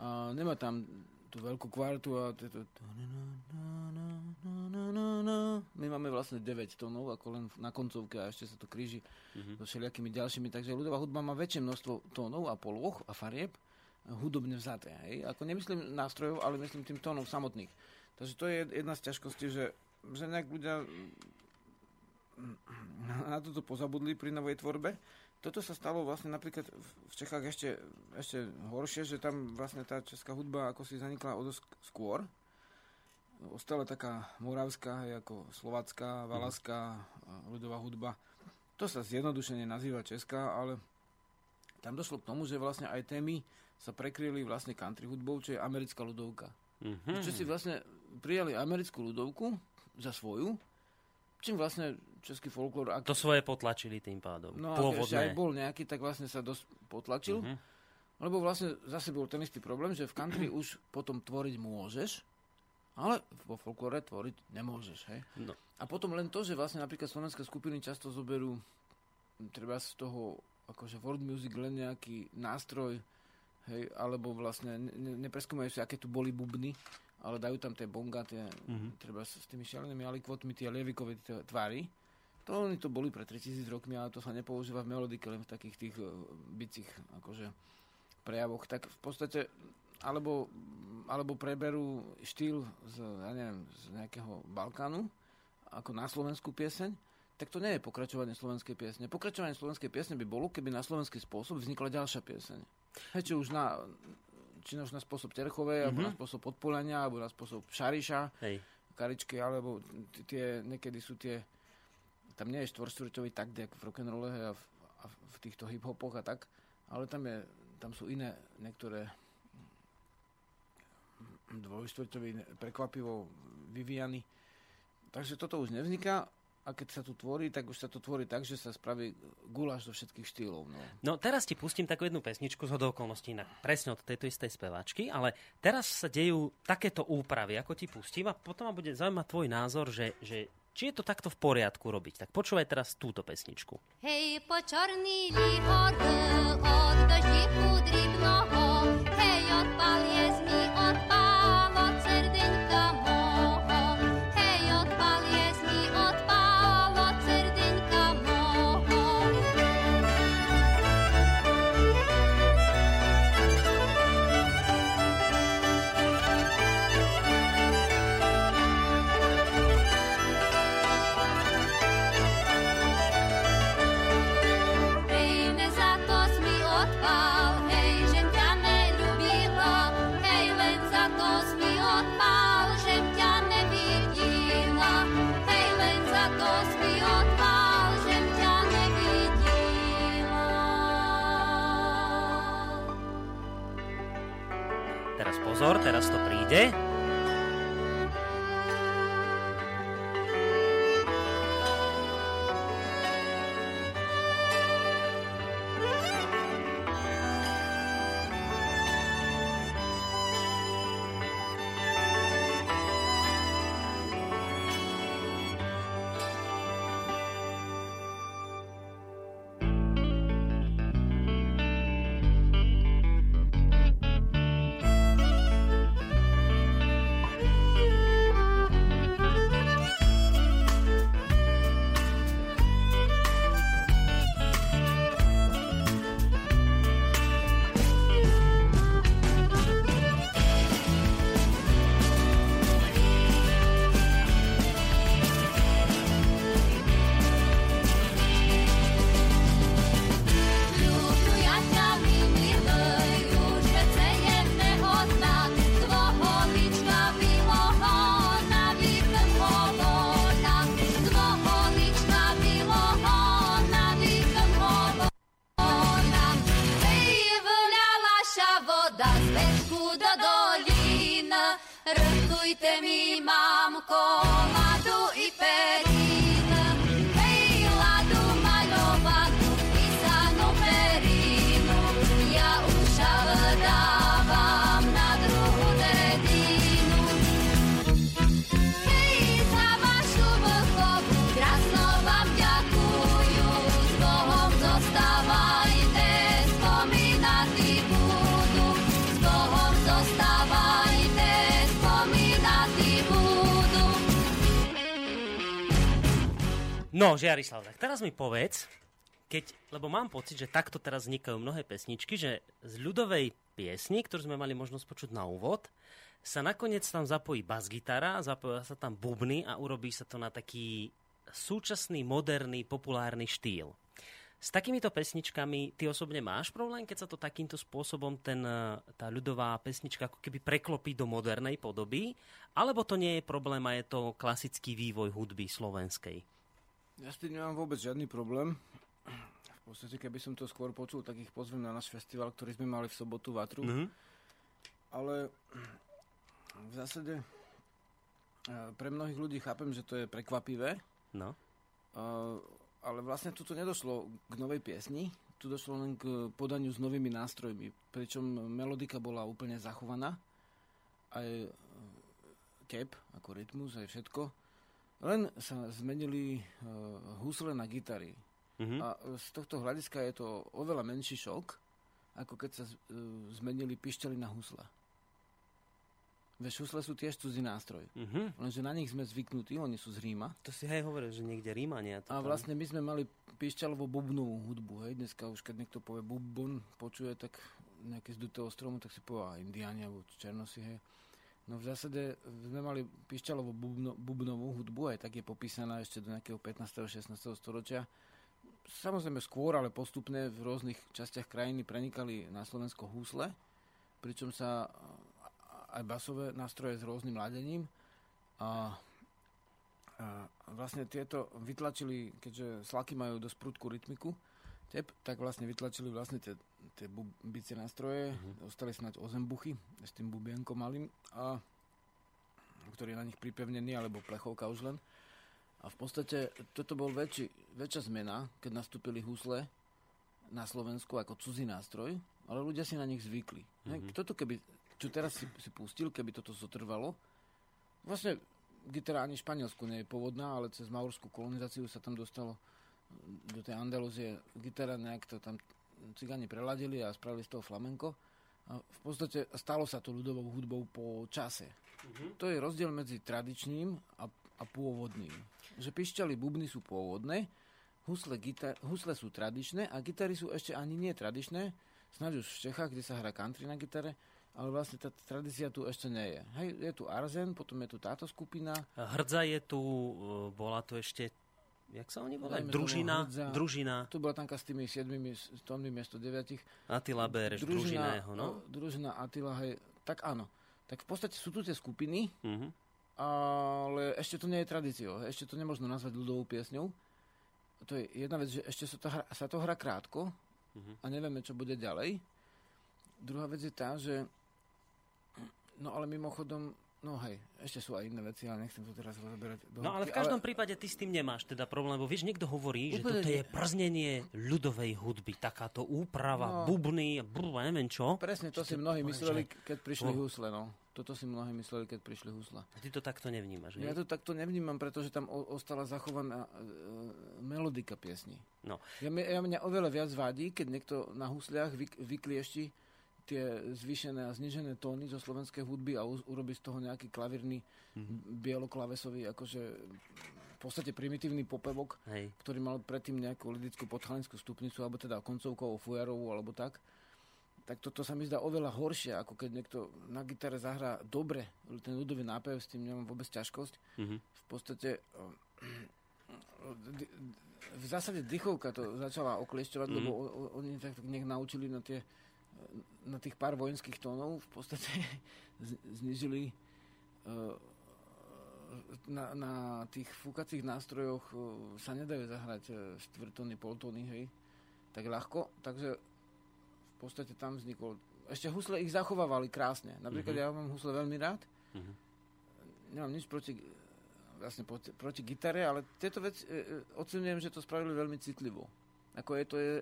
A nemá tam tú veľkú kvartu a tieto... My máme vlastne 9 tónov, ako len na koncovke a ešte sa to kríži so všelijakými ďalšími. Takže ľudová hudba má väčšie množstvo tónov a polôch a farieb hudobne vzaté. Hej? Ako nemyslím nástrojov, ale myslím tým tónov samotných. Takže to je jedna z ťažkostí, že že nejak ľudia na toto pozabudli pri novej tvorbe. Toto sa stalo vlastne napríklad v Čechách ešte, ešte horšie, že tam vlastne tá česká hudba ako si zanikla o dosť skôr. Ostala taká moravská, ako slovacká, valaská ľudová hudba. To sa zjednodušene nazýva česká, ale tam došlo k tomu, že vlastne aj témy sa prekryli vlastne country hudbou, čo je americká ľudovka. Mm-hmm. Čo si vlastne prijali americkú ľudovku za svoju, čím vlastne český folklór... Ak... To svoje potlačili tým pádom. No a ešte aj bol nejaký, tak vlastne sa dosť potlačil. Mm-hmm. Lebo vlastne zase bol ten istý problém, že v country [CLEARS THROAT] už potom tvoriť môžeš, ale vo folklore tvoriť nemôžeš. Hej? No. A potom len to, že vlastne napríklad slovenské skupiny často zoberú treba z toho akože world music len nejaký nástroj, hej, alebo vlastne ne, nepreskúmajú si, aké tu boli bubny, ale dajú tam tie bonga, tie, mm-hmm. treba s, s tými šialenými alikvotmi, tie lievikové tie tvary. To oni to boli pred 3000 rokmi, ale to sa nepoužíva v melodike, len v takých tých uh, bicích akože prejavoch. Tak v podstate alebo, alebo preberú štýl z, ja neviem, z nejakého Balkánu, ako na slovenskú pieseň, tak to nie je pokračovanie slovenskej piesne. Pokračovanie slovenskej piesne by bolo, keby na slovenský spôsob vznikla ďalšia pieseň. Hej, či už na, či už na spôsob Terchovej, mm-hmm. alebo na spôsob Podpolania, alebo na spôsob Šariša, Hej. Karičky, alebo tie, niekedy sú tie, tam nie je štvorstvrťový takt, jak v rock'n'rolle a v, a v týchto hip-hopoch a tak, ale tam, je, tam sú iné niektoré dvojštvrťový prekvapivo vyvíjany. Takže toto už nevzniká a keď sa tu tvorí, tak už sa to tvorí tak, že sa spraví guláš do všetkých štýlov. No. no teraz ti pustím takú jednu pesničku z okolností na, presne od tejto istej speváčky, ale teraz sa dejú takéto úpravy, ako ti pustím a potom ma bude zaujímať tvoj názor, že, že či je to takto v poriadku robiť. Tak počúvaj teraz túto pesničku. Hej, po čorný líhor, od doždi No, Žiarislav, tak teraz mi povedz, keď, lebo mám pocit, že takto teraz vznikajú mnohé pesničky, že z ľudovej piesni, ktorú sme mali možnosť počuť na úvod, sa nakoniec tam zapojí bas-gitara, zapoja sa tam bubny a urobí sa to na taký súčasný, moderný, populárny štýl. S takýmito pesničkami ty osobne máš problém, keď sa to takýmto spôsobom ten, e, tá ľudová pesnička ako keby preklopí do modernej podoby, alebo to nie je problém a je to klasický vývoj hudby slovenskej? Ja s tým nemám vôbec žiadny problém. V podstate, keby som to skôr počul, tak ich pozvem na náš festival, ktorý sme mali v sobotu v Atru. Mhm. Ale v zásade e, pre mnohých ľudí chápem, že to je prekvapivé, No. Uh, ale vlastne tu nedošlo k novej piesni, tu došlo len k podaniu s novými nástrojmi, pričom melodika bola úplne zachovaná, aj e, kep, ako rytmus, aj všetko. Len sa zmenili uh, husle na gitary. Mhm. A z tohto hľadiska je to oveľa menší šok, ako keď sa uh, zmenili pišťaly na husle. Veď husle sú tiež cudzí nástroj. Mhm. Lenže na nich sme zvyknutí, oni sú z Ríma. To si aj hovoril, že niekde Rímania. To A vlastne my sme mali pišťalovo bubnovú hudbu, hej. Dneska už keď niekto povie bubon, počuje tak nejaké z dutého stromu, tak si povie indiáni alebo černosi, hej. No v zásade sme mali pišťalovo bubno, bubnovú hudbu, aj tak je popísaná ešte do nejakého 15. 16. storočia. Samozrejme skôr, ale postupne v rôznych častiach krajiny prenikali na Slovensko húsle, pričom sa aj basové nástroje s rôznym ladením a a vlastne tieto vytlačili, keďže slaky majú dosť prudkú rytmiku, tep, tak vlastne vytlačili vlastne tie, tie bubicie nástroje, mm-hmm. ostali snáď ozembuchy s tým bubienkom malým, a, ktorý je na nich pripevnený, alebo plechovka už len. A v podstate toto bol väčší, väčšia zmena, keď nastúpili husle na Slovensku ako cudzí nástroj, ale ľudia si na nich zvykli. Mm-hmm. Toto keby, čo teraz si, si pustil, keby toto zotrvalo, vlastne gitara ani Španielsku nie je pôvodná, ale cez maurskú kolonizáciu sa tam dostalo do tej Andalúzie gitara, nejak to tam cigáni preladili a spravili z toho flamenko. A v podstate stalo sa to ľudovou hudbou po čase. To je rozdiel medzi tradičným a, a pôvodným. Že pišťaly bubny sú pôvodné, husle, gitar, husle sú tradičné a gitary sú ešte ani nie tradičné, snáď už v Čechách, kde sa hrá country na gitare, ale vlastne tá tradícia tu ešte nie je. Hej, je tu Arzen, potom je tu táto skupina, Hrdza je tu, e, bola tu ešte, jak sa oni volajú? Družina, Hrdza. družina, tu bola tanka s tými 7 tónmi miesto 9. Attila Bereš, družina jeho, no? družina Attila, hej, tak áno. Tak v podstate sú tu tie skupiny, Mhm. ale ešte to nie je tradíciou. Ešte to nemôžno nazvať ľudovou piesňou. To je jedna vec, že ešte sa to hrá, sa to hrá krátko Mhm. a nevieme, čo bude ďalej. Druhá vec je tá, že no ale mimochodom, no hej, ešte sú aj iné veci, ale nechcem to teraz rozoberať. do No ale v každom prípade ty s tým nemáš teda problém, lebo vieš, niekto hovorí, že Úplne toto je nie. prznenie ľudovej hudby, takáto úprava, No. bubny, brr, neviem čo. Presne, to Že si mnohí poviem, mysleli, že- keď prišli Oh. husle, no. Toto si mnohí mysleli, keď prišli husle. A ty to takto nevnímaš, Ja nie? to takto nevnímam, pretože tam ostala zachovaná e, melodika piesni. No. Ja, mňa, ja mňa oveľa viac vadí, keď niekto na husliach vyk, vykliešti tie zvýšené a znižené tóny zo slovenskej hudby a u, urobí z toho nejaký klavírny mm-hmm. bieloklavesový, akože v podstate primitívny popevok, Hej. ktorý mal predtým nejakú lidickú podchalinskú stupnicu, alebo teda koncovkovú fujarovú, alebo tak. Tak toto sa mi zdá oveľa horšie, ako keď niekto na gitare zahrá dobre ten ľudový nápev, s tým nemám vôbec ťažkosť. Mhm. V podstate eh, v zásade dychovka to začala okliešťovať, mm. lebo oni tak nech naučili na tie na tých pár vojenských tónov v podstate [LAUGHS] znižili eh, na, na tých fúkacích nástrojoch eh, sa nedajú zahrať eh, štvrtóny, poltóny, hej, tak ľahko, takže v podstate tam vznikol ešte husle ich zachovávali krásne. Napríklad Mhm. ja mám husle veľmi rád. Mhm. Nemám nič proti, vlastne proti, proti gitare, ale tieto veci e, e, ocenujem, že to spravili veľmi citlivo. Ako je to je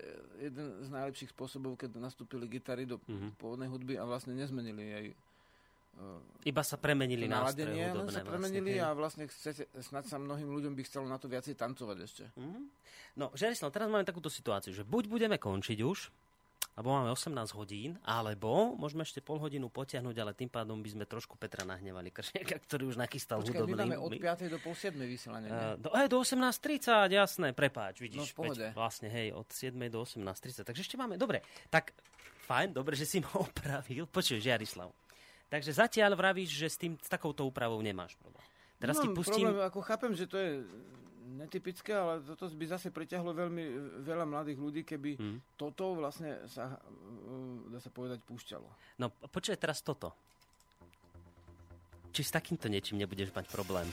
jeden z najlepších spôsobov, keď nastúpili gitary do Mhm. pôvodnej hudby a vlastne nezmenili jej e, Iba sa premenili to nástroje hudobné. sa premenili vlastne, a vlastne chcete, snad sa mnohým ľuďom by chcelo na to viacej tancovať ešte. Mhm. No, Žerislav, teraz máme takúto situáciu, že buď budeme končiť už, lebo máme 18 hodín, alebo môžeme ešte pol hodinu potiahnuť, ale tým pádom by sme trošku Petra nahnevali Kršiaka, [LAUGHS] ktorý už nachystal Počkaj, my hudobný. máme od 5. do pol 7. vysielanie. Uh, do, aj do 18.30, jasné, prepáč, vidíš. No, v pohode. Peť, vlastne, hej, od 7. do 18.30. Takže ešte máme, dobre, tak fajn, dobre, že si ma [LAUGHS] opravil. Počuješ, Jarislav, Takže zatiaľ vravíš, že s, tým, s takouto úpravou nemáš problém. Teraz no, ti pustím... Problém, ako chápem, že to je netypické, ale toto by zase priťahlo veľmi veľa mladých ľudí, keby hmm. toto vlastne sa, e, dá sa povedať, púšťalo. No, počuj teraz toto. Či s takýmto niečím nebudeš mať problém?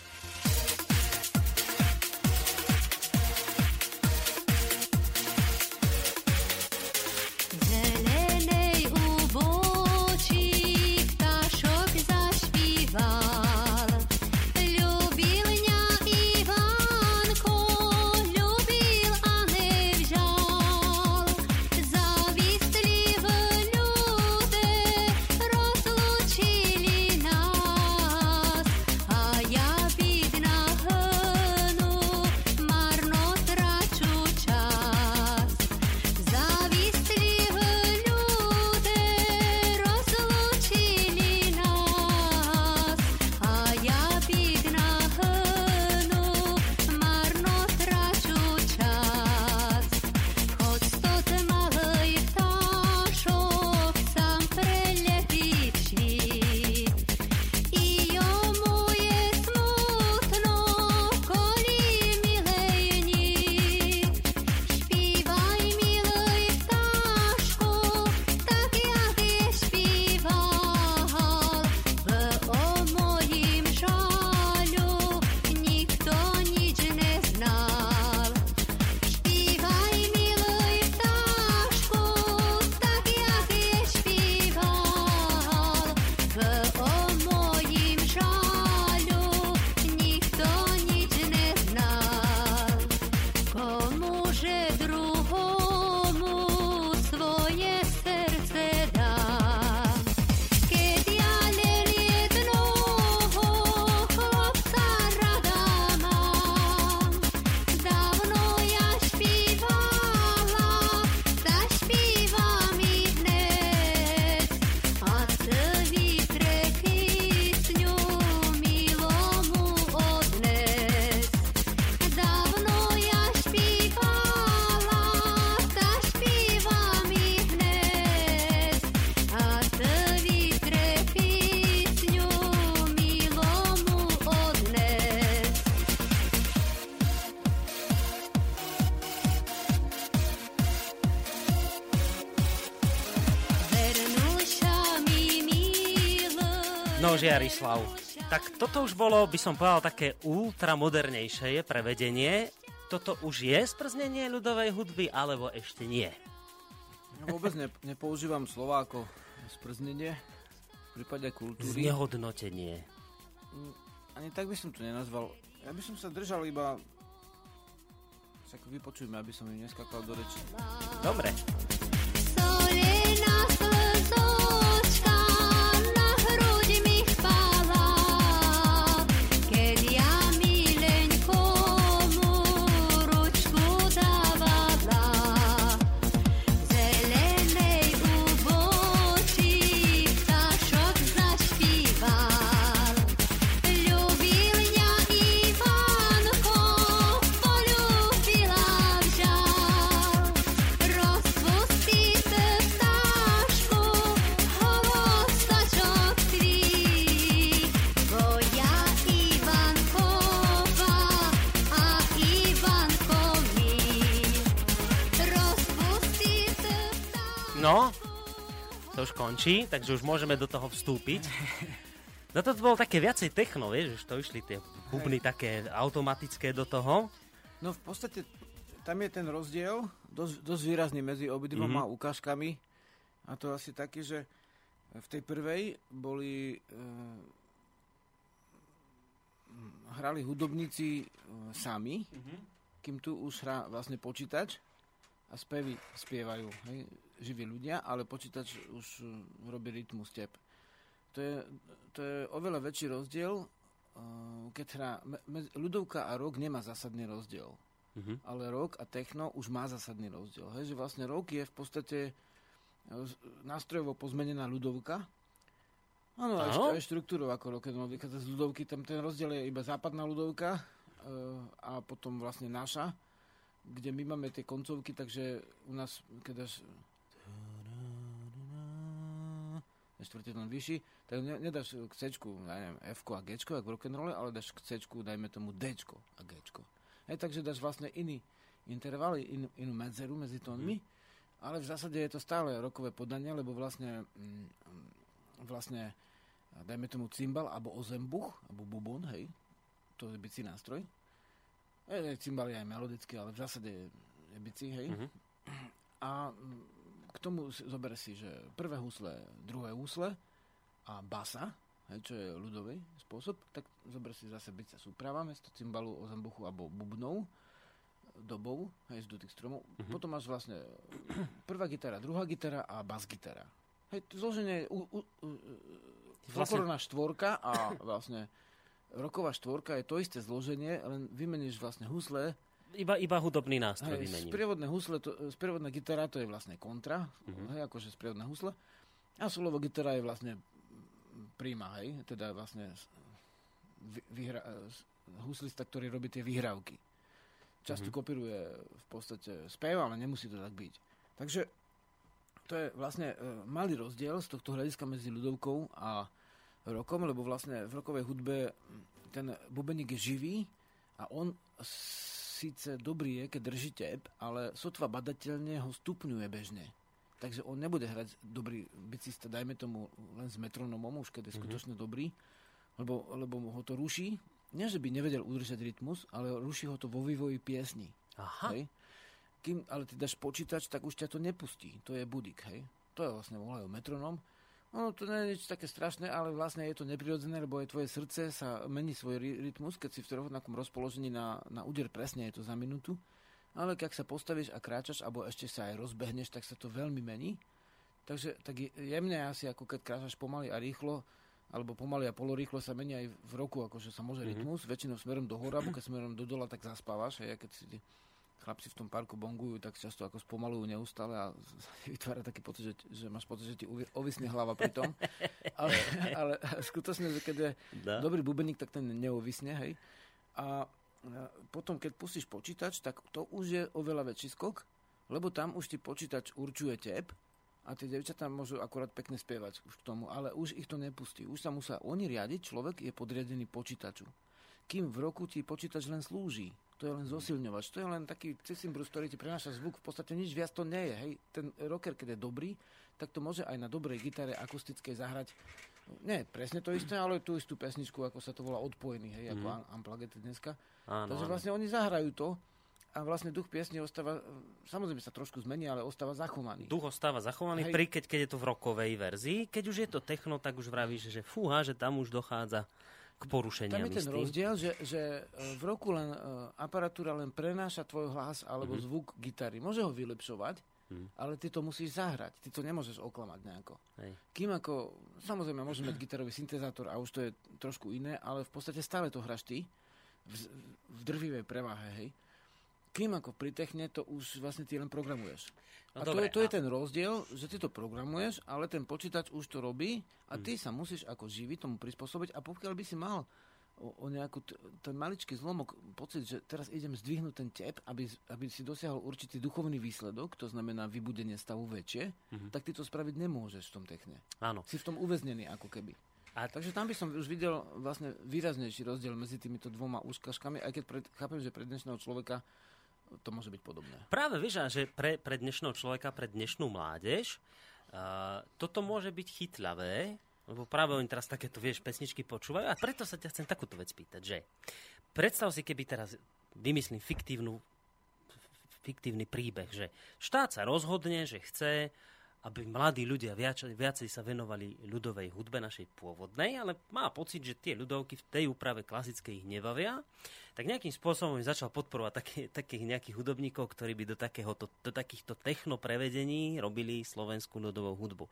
Jarislav. Tak toto už bolo, by som povedal, také ultramodernejšie prevedenie. Toto už je sprznenie ľudovej hudby, alebo ešte nie? Ja vôbec ne, nepoužívam slova ako sprznenie v prípade kultúry. Znehodnotenie. Mm, ani tak by som to nenazval. Ja by som sa držal iba... Však vypočujme, aby som im neskakal do reči. Dobre. Končí, takže už môžeme do toho vstúpiť. No to bolo také viacej techno, vieš, že to išli tie bubny také automatické do toho. No v podstate tam je ten rozdiel dosť, dosť výrazný medzi obidvoma mm-hmm. ukážkami. A to asi taký, že v tej prvej boli... E, hrali hudobníci e, sami, mm-hmm. kým tu už hrá vlastne počítač a spevy spievajú. Hej živí ľudia, ale počítač už uh, robí rytmus tep. To je, to je oveľa väčší rozdiel, uh, keď hrá... ľudovka a rock nemá zásadný rozdiel. Uh-huh. Ale rock a techno už má zásadný rozdiel. Hej, že vlastne rock je v podstate uh, nástrojovo pozmenená ľudovka. Áno, aj, aj štruktúrou ako rock and roll. z ľudovky, tam ten rozdiel je iba západná ľudovka a potom vlastne naša, kde my máme tie koncovky, takže u nás, keď až tón vyšší, tak ne, nedáš k C, neviem, F a G, ako v rock'n'rolle, ale dáš k C, dajme tomu D a G. Hej, takže dáš vlastne iný interval, in, inú medzeru medzi tónmi, mm. ale v zásade je to stále rokové podanie, lebo vlastne, mm, vlastne dajme tomu cymbal, alebo ozembuch, alebo bubon, hej, to je bicí nástroj. E, cymbal je aj melodický, ale v zásade je bicí, hej. Mm-hmm. A mm, k tomu zober si, že prvé husle, druhé husle a basa, hej, čo je ľudový spôsob, tak zober si zase bicia súprava, mesto cymbalu, ozembuchu alebo bubnov, dobou, hej, z tých stromov. Mm-hmm. Potom máš vlastne [CLEARS THROAT] prvá gitara, druhá gitara a bas gitara. Hej, zloženie u, u, u, vlastne... štvorka a [CLEARS THROAT] vlastne roková štvorka je to isté zloženie, len vymeníš vlastne husle. Iba, iba hudobný nástroj vymením. Sprievodné husle, to, sprievodná gitara to je vlastne kontra, uh-huh. hej, akože sprievodné husle. A solová gitara je vlastne príma, hej, teda vlastne vyhra, huslista, ktorý robí tie vyhrávky. Často uh-huh. kopíruje v podstate spev, ale nemusí to tak byť. Takže to je vlastne e, malý rozdiel z tohto hľadiska medzi ľudovkou a rokom, lebo vlastne v rokovej hudbe ten bubeník je živý a on síce dobrý je, keď drží tep, ale sotva badateľne ho stupňuje bežne. Takže on nebude hrať dobrý bicista, dajme tomu len s metronomom, už keď je mhm. skutočne mm-hmm. dobrý, lebo, lebo ho to ruší. Nie, že by nevedel udržať rytmus, ale ruší ho to vo vývoji piesni. Aha. Hej? kým ale ty dáš počítač, tak už ťa to nepustí. To je budík, hej. To je vlastne volajú metronom. No, to nie je nič také strašné, ale vlastne je to neprirodzené, lebo aj tvoje srdce sa mení svoj rytmus, keď si v rovnakom rozpoložení na, na úder presne je to za minútu. Ale keď sa postavíš a kráčaš, alebo ešte sa aj rozbehneš, tak sa to veľmi mení. Takže tak jemne asi, ako keď kráčaš pomaly a rýchlo, alebo pomaly a polorýchlo sa mení aj v roku, akože sa môže mm-hmm. rytmus, väčšinou smerom do hora, alebo keď smerom do dola, tak zaspávaš, hej, keď si chlapci v tom parku bongujú, tak často ako spomalujú neustále a [LAUGHS] vytvára taký pocit, že, že máš pocit, že ti ovisne hlava pri tom. [LAUGHS] ale, ale skutočne, že keď je da. dobrý bubeník, tak ten neuvisne, hej. A potom, keď pustíš počítač, tak to už je oveľa väčší skok, lebo tam už ti počítač určuje tep a tie devčatá môžu akorát pekne spievať už k tomu, ale už ich to nepustí. Už sa musia oni riadiť, človek je podriadený počítaču. Kým v roku ti počítač len slúži to je len zosilňovač, to je len taký cicimbrus, ktorý ti prenáša zvuk, v podstate nič viac to nie je. Hej. Ten rocker, keď je dobrý, tak to môže aj na dobrej gitare akustickej zahrať nie, presne to isté, ale tú istú pesničku, ako sa to volá odpojený, hej, mm. ako mhm. Unplugged dneska. Áno, Takže vlastne áno. oni zahrajú to a vlastne duch piesne ostáva, samozrejme sa trošku zmení, ale ostáva zachovaný. Duch ostáva zachovaný, pri, keď, keď je to v rokovej verzii. Keď už je to techno, tak už vravíš, že fúha, že tam už dochádza k porušeniam Tam je ten rozdiel, že, že e, v roku len e, aparatúra len prenáša tvoj hlas alebo mm-hmm. zvuk gitary. Môže ho vylepšovať, mm. ale ty to musíš zahrať. Ty to nemôžeš oklamať nejako. Hej. Kým ako, samozrejme, môžeme mať gitarový syntezátor a už to je trošku iné, ale v podstate stále to hraš ty v, v drvivej prevahe, hej kým ako pri techne to už vlastne ty len programuješ. No a dobre, to, je, to a... je ten rozdiel, že ty to programuješ, ale ten počítač už to robí a ty hmm. sa musíš ako živý tomu prispôsobiť a pokiaľ by si mal o, o nejakú t- ten maličký zlomok pocit, že teraz idem zdvihnúť ten tep, aby, aby si dosiahol určitý duchovný výsledok, to znamená vybudenie stavu väčšie, mm-hmm. tak ty to spraviť nemôžeš v tom techne. Áno. Si v tom uväznený ako keby. A takže tam by som už videl vlastne výraznejší rozdiel medzi týmito dvoma úskaškami, aj keď pred, chápem, že pre dnešného človeka to môže byť podobné. Práve vieš, že pre, pre dnešného človeka, pre dnešnú mládež, uh, toto môže byť chytľavé, lebo práve oni teraz takéto, vieš, pesničky počúvajú a preto sa ťa chcem takúto vec pýtať, že predstav si, keby teraz vymyslím fiktívnu, fiktívny príbeh, že štát sa rozhodne, že chce aby mladí ľudia viac, viacej sa venovali ľudovej hudbe našej pôvodnej, ale má pocit, že tie ľudovky v tej úprave klasickej ich nebavia, tak nejakým spôsobom začal podporovať také, takých nejakých hudobníkov, ktorí by do, takéhoto, do takýchto techno prevedení robili slovenskú ľudovú hudbu.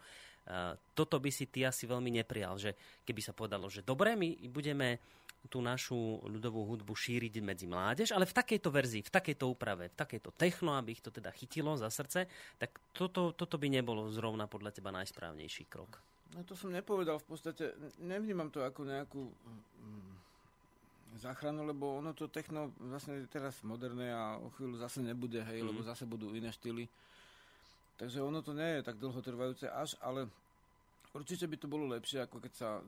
Uh, toto by si ty asi veľmi neprijal, že keby sa povedalo, že dobre, my budeme tú našu ľudovú hudbu šíriť medzi mládež, ale v takejto verzii, v takejto úprave, v takejto techno, aby ich to teda chytilo za srdce, tak toto, toto by nebolo zrovna podľa teba najsprávnejší krok. No to som nepovedal v podstate, nevnímam to ako nejakú mm, záchranu, lebo ono to techno vlastne je teraz moderné a o chvíľu zase nebude, hej, mm. lebo zase budú iné štýly. Takže ono to nie je tak dlho trvajúce až, ale Určite by to bolo lepšie, ako keď sa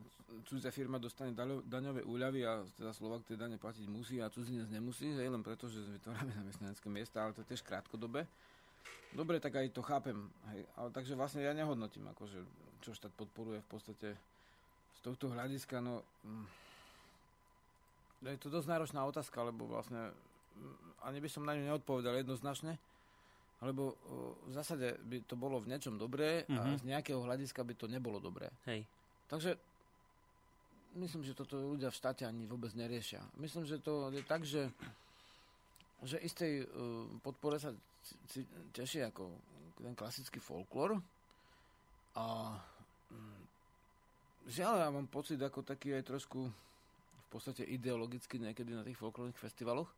cudzia firma dostane daňové úľavy a teda Slovak tie dane platiť musí a cudzinec nemusí, hej, len preto, že vytvárame zamestnanecké miesta, ale to je tiež krátkodobé. Dobre, tak aj to chápem. Hej. Ale takže vlastne ja nehodnotím, akože, čo štát podporuje v podstate z tohto hľadiska. No, mm, je to dosť náročná otázka, lebo vlastne mm, ani by som na ňu neodpovedal jednoznačne, lebo o, v zásade by to bolo v niečom dobré a Mhm. z nejakého hľadiska by to nebolo dobré. Hej. Takže myslím, že toto ľudia v štáte ani vôbec neriešia. Myslím, že to je tak, že, že istej uh, podpore sa teší ako ten klasický folklór a mm, žiaľ, ja mám pocit ako taký aj trošku v podstate ideologicky niekedy na tých folklórnych festivaloch.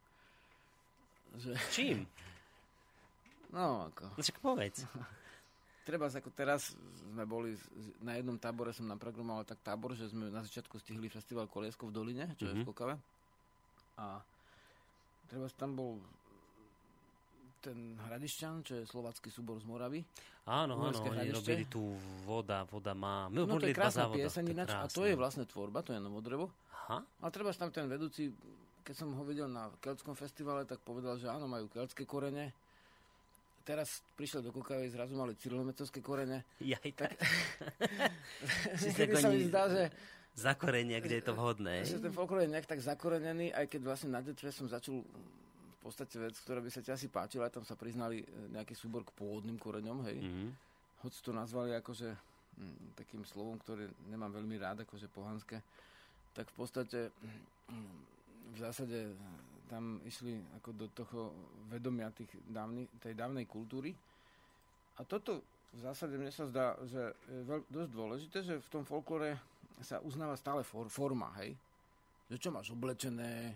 Že, Čím? [LAUGHS] no, ako, No však povedz. [LAUGHS] Treba ako teraz sme boli na jednom tábore, som naprogramoval tak tábor, že sme na začiatku stihli festival Koliesko v Doline, čo je v Mhm. Kokave. A treba tam bol ten Hradišťan, čo je slovacký súbor z Moravy. Áno, áno, oni robili tu voda, voda má... No to je krásna pieseň ináč a to je vlastne tvorba, to je novodrevo. Aha, A treba tam ten vedúci, keď som ho videl na keltskom festivale, tak povedal, že áno, majú keltské korene. Teraz prišiel do Kokavy, zrazu mali cyrilometovské korene. jaj, tak. Tak [LAUGHS] sa mi zdá, že zakorenia, kde je to vhodné. Že ten folklór je nejak tak zakorenený, aj keď vlastne na detve som začul v podstate vec, ktorá by sa ti asi páčila, tam sa priznali e, nejaký súbor k pôvodným koreňom, hej. Mhm. Hoď to nazvali akože mm, takým slovom, ktoré nemám veľmi rád, akože pohanské, tak v podstate mm, v zásade tam išli ako do toho vedomia tých dávny, tej dávnej kultúry. A toto v zásade mne sa zdá, že je veľ, dosť dôležité, že v tom folklore sa uznáva stále for, forma, hej? Že čo máš oblečené.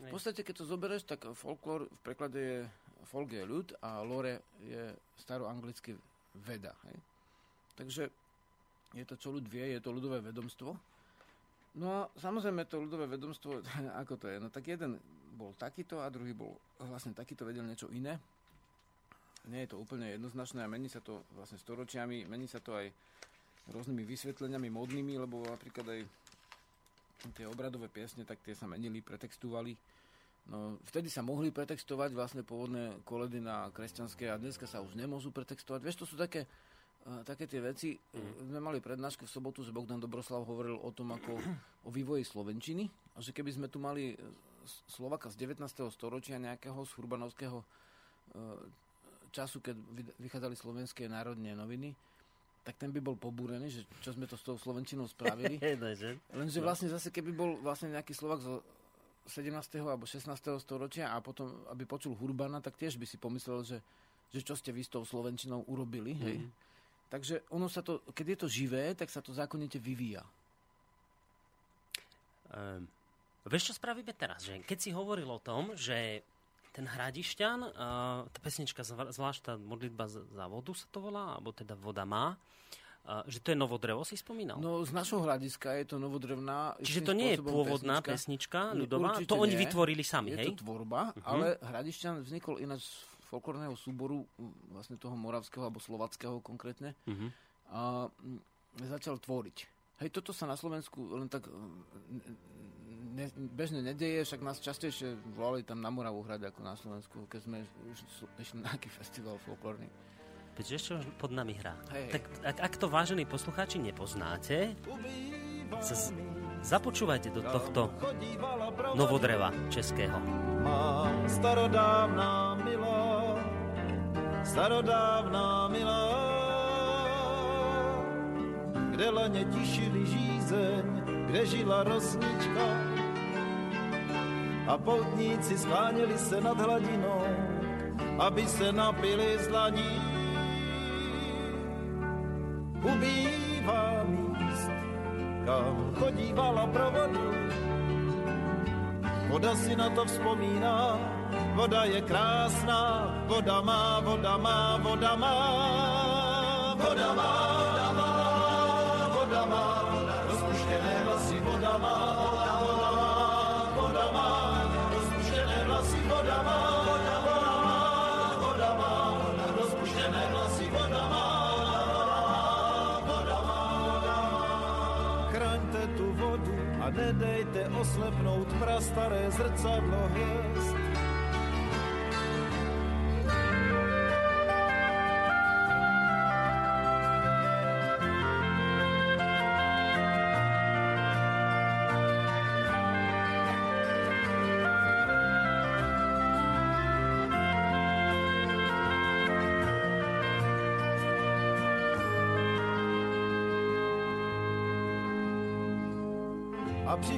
V podstate, keď to zoberieš, tak folklór v preklade je folk je ľud a lore je staroanglicky veda, hej? Takže je to, čo ľud vie, je to ľudové vedomstvo. No a samozrejme to ľudové vedomstvo, [LAUGHS] ako to je? No tak jeden bol takýto a druhý bol vlastne takýto, vedel niečo iné. Nie je to úplne jednoznačné a mení sa to vlastne storočiami, mení sa to aj rôznymi vysvetleniami modnými, lebo napríklad aj tie obradové piesne, tak tie sa menili, pretextovali. No, vtedy sa mohli pretextovať vlastne pôvodné koledy na kresťanské a dneska sa už nemôžu pretextovať. Vieš, to sú také, uh, také tie veci. Mm. Sme mali prednášku v sobotu, že Bogdan Dobroslav hovoril o tom, ako o vývoji Slovenčiny a že keby sme tu mali e, Slovaka z 19. storočia nejakého z Hurbanovského uh, času, keď vychádzali slovenské národné noviny, tak ten by bol pobúrený, že čo sme to s tou Slovenčinou spravili. [LAUGHS] No, že? Lenže vlastne zase, keby bol vlastne nejaký Slovak zo 17. alebo 16. storočia a potom, aby počul Hurbana, tak tiež by si pomyslel, že, že čo ste vy s tou Slovenčinou urobili. Hej? Mhm. Takže ono sa to, keď je to živé, tak sa to zákonite vyvíja. Um, vieš, čo spravíme teraz? Že keď si hovoril o tom, že ten Hradišťan, uh, tá pesnička, zvlášť tá modlitba za, vodu sa to volá, alebo teda voda má, uh, že to je novodrevo, si spomínal? No z našho hľadiska je to novodrevná. Čiže to nie je pôvodná pesnička, Nie, ľudová, určite to oni nie. vytvorili sami, Je hej? to tvorba, uh-huh. ale Hradišťan vznikol ináč z folklórneho súboru, vlastne toho moravského alebo slovackého konkrétne. Mhm. a začal tvoriť. Hej, toto sa na Slovensku len tak ne, bežne nedeje, však nás častejšie volali tam na Moravu hrať ako na Slovensku, keď sme už išli na nejaký festival folklórny. Veď ešte pod nami hrá. Hej. Tak ak, ak to vážení poslucháči nepoznáte, sa z, započúvajte do tohto novodreva českého. má starodávná milá, starodávná milá, kde laně tišili žízeň, kde žila rosnička a poutníci skláněli se nad hladinou, aby se napili z dlaní. Ubývá míst, kam chodívala pro vodu, Voda si na to vzpomíná, voda je krásná, voda má, voda má, voda má, voda má, voda má, nedejte oslepnout prastaré zrcadlo hvězd.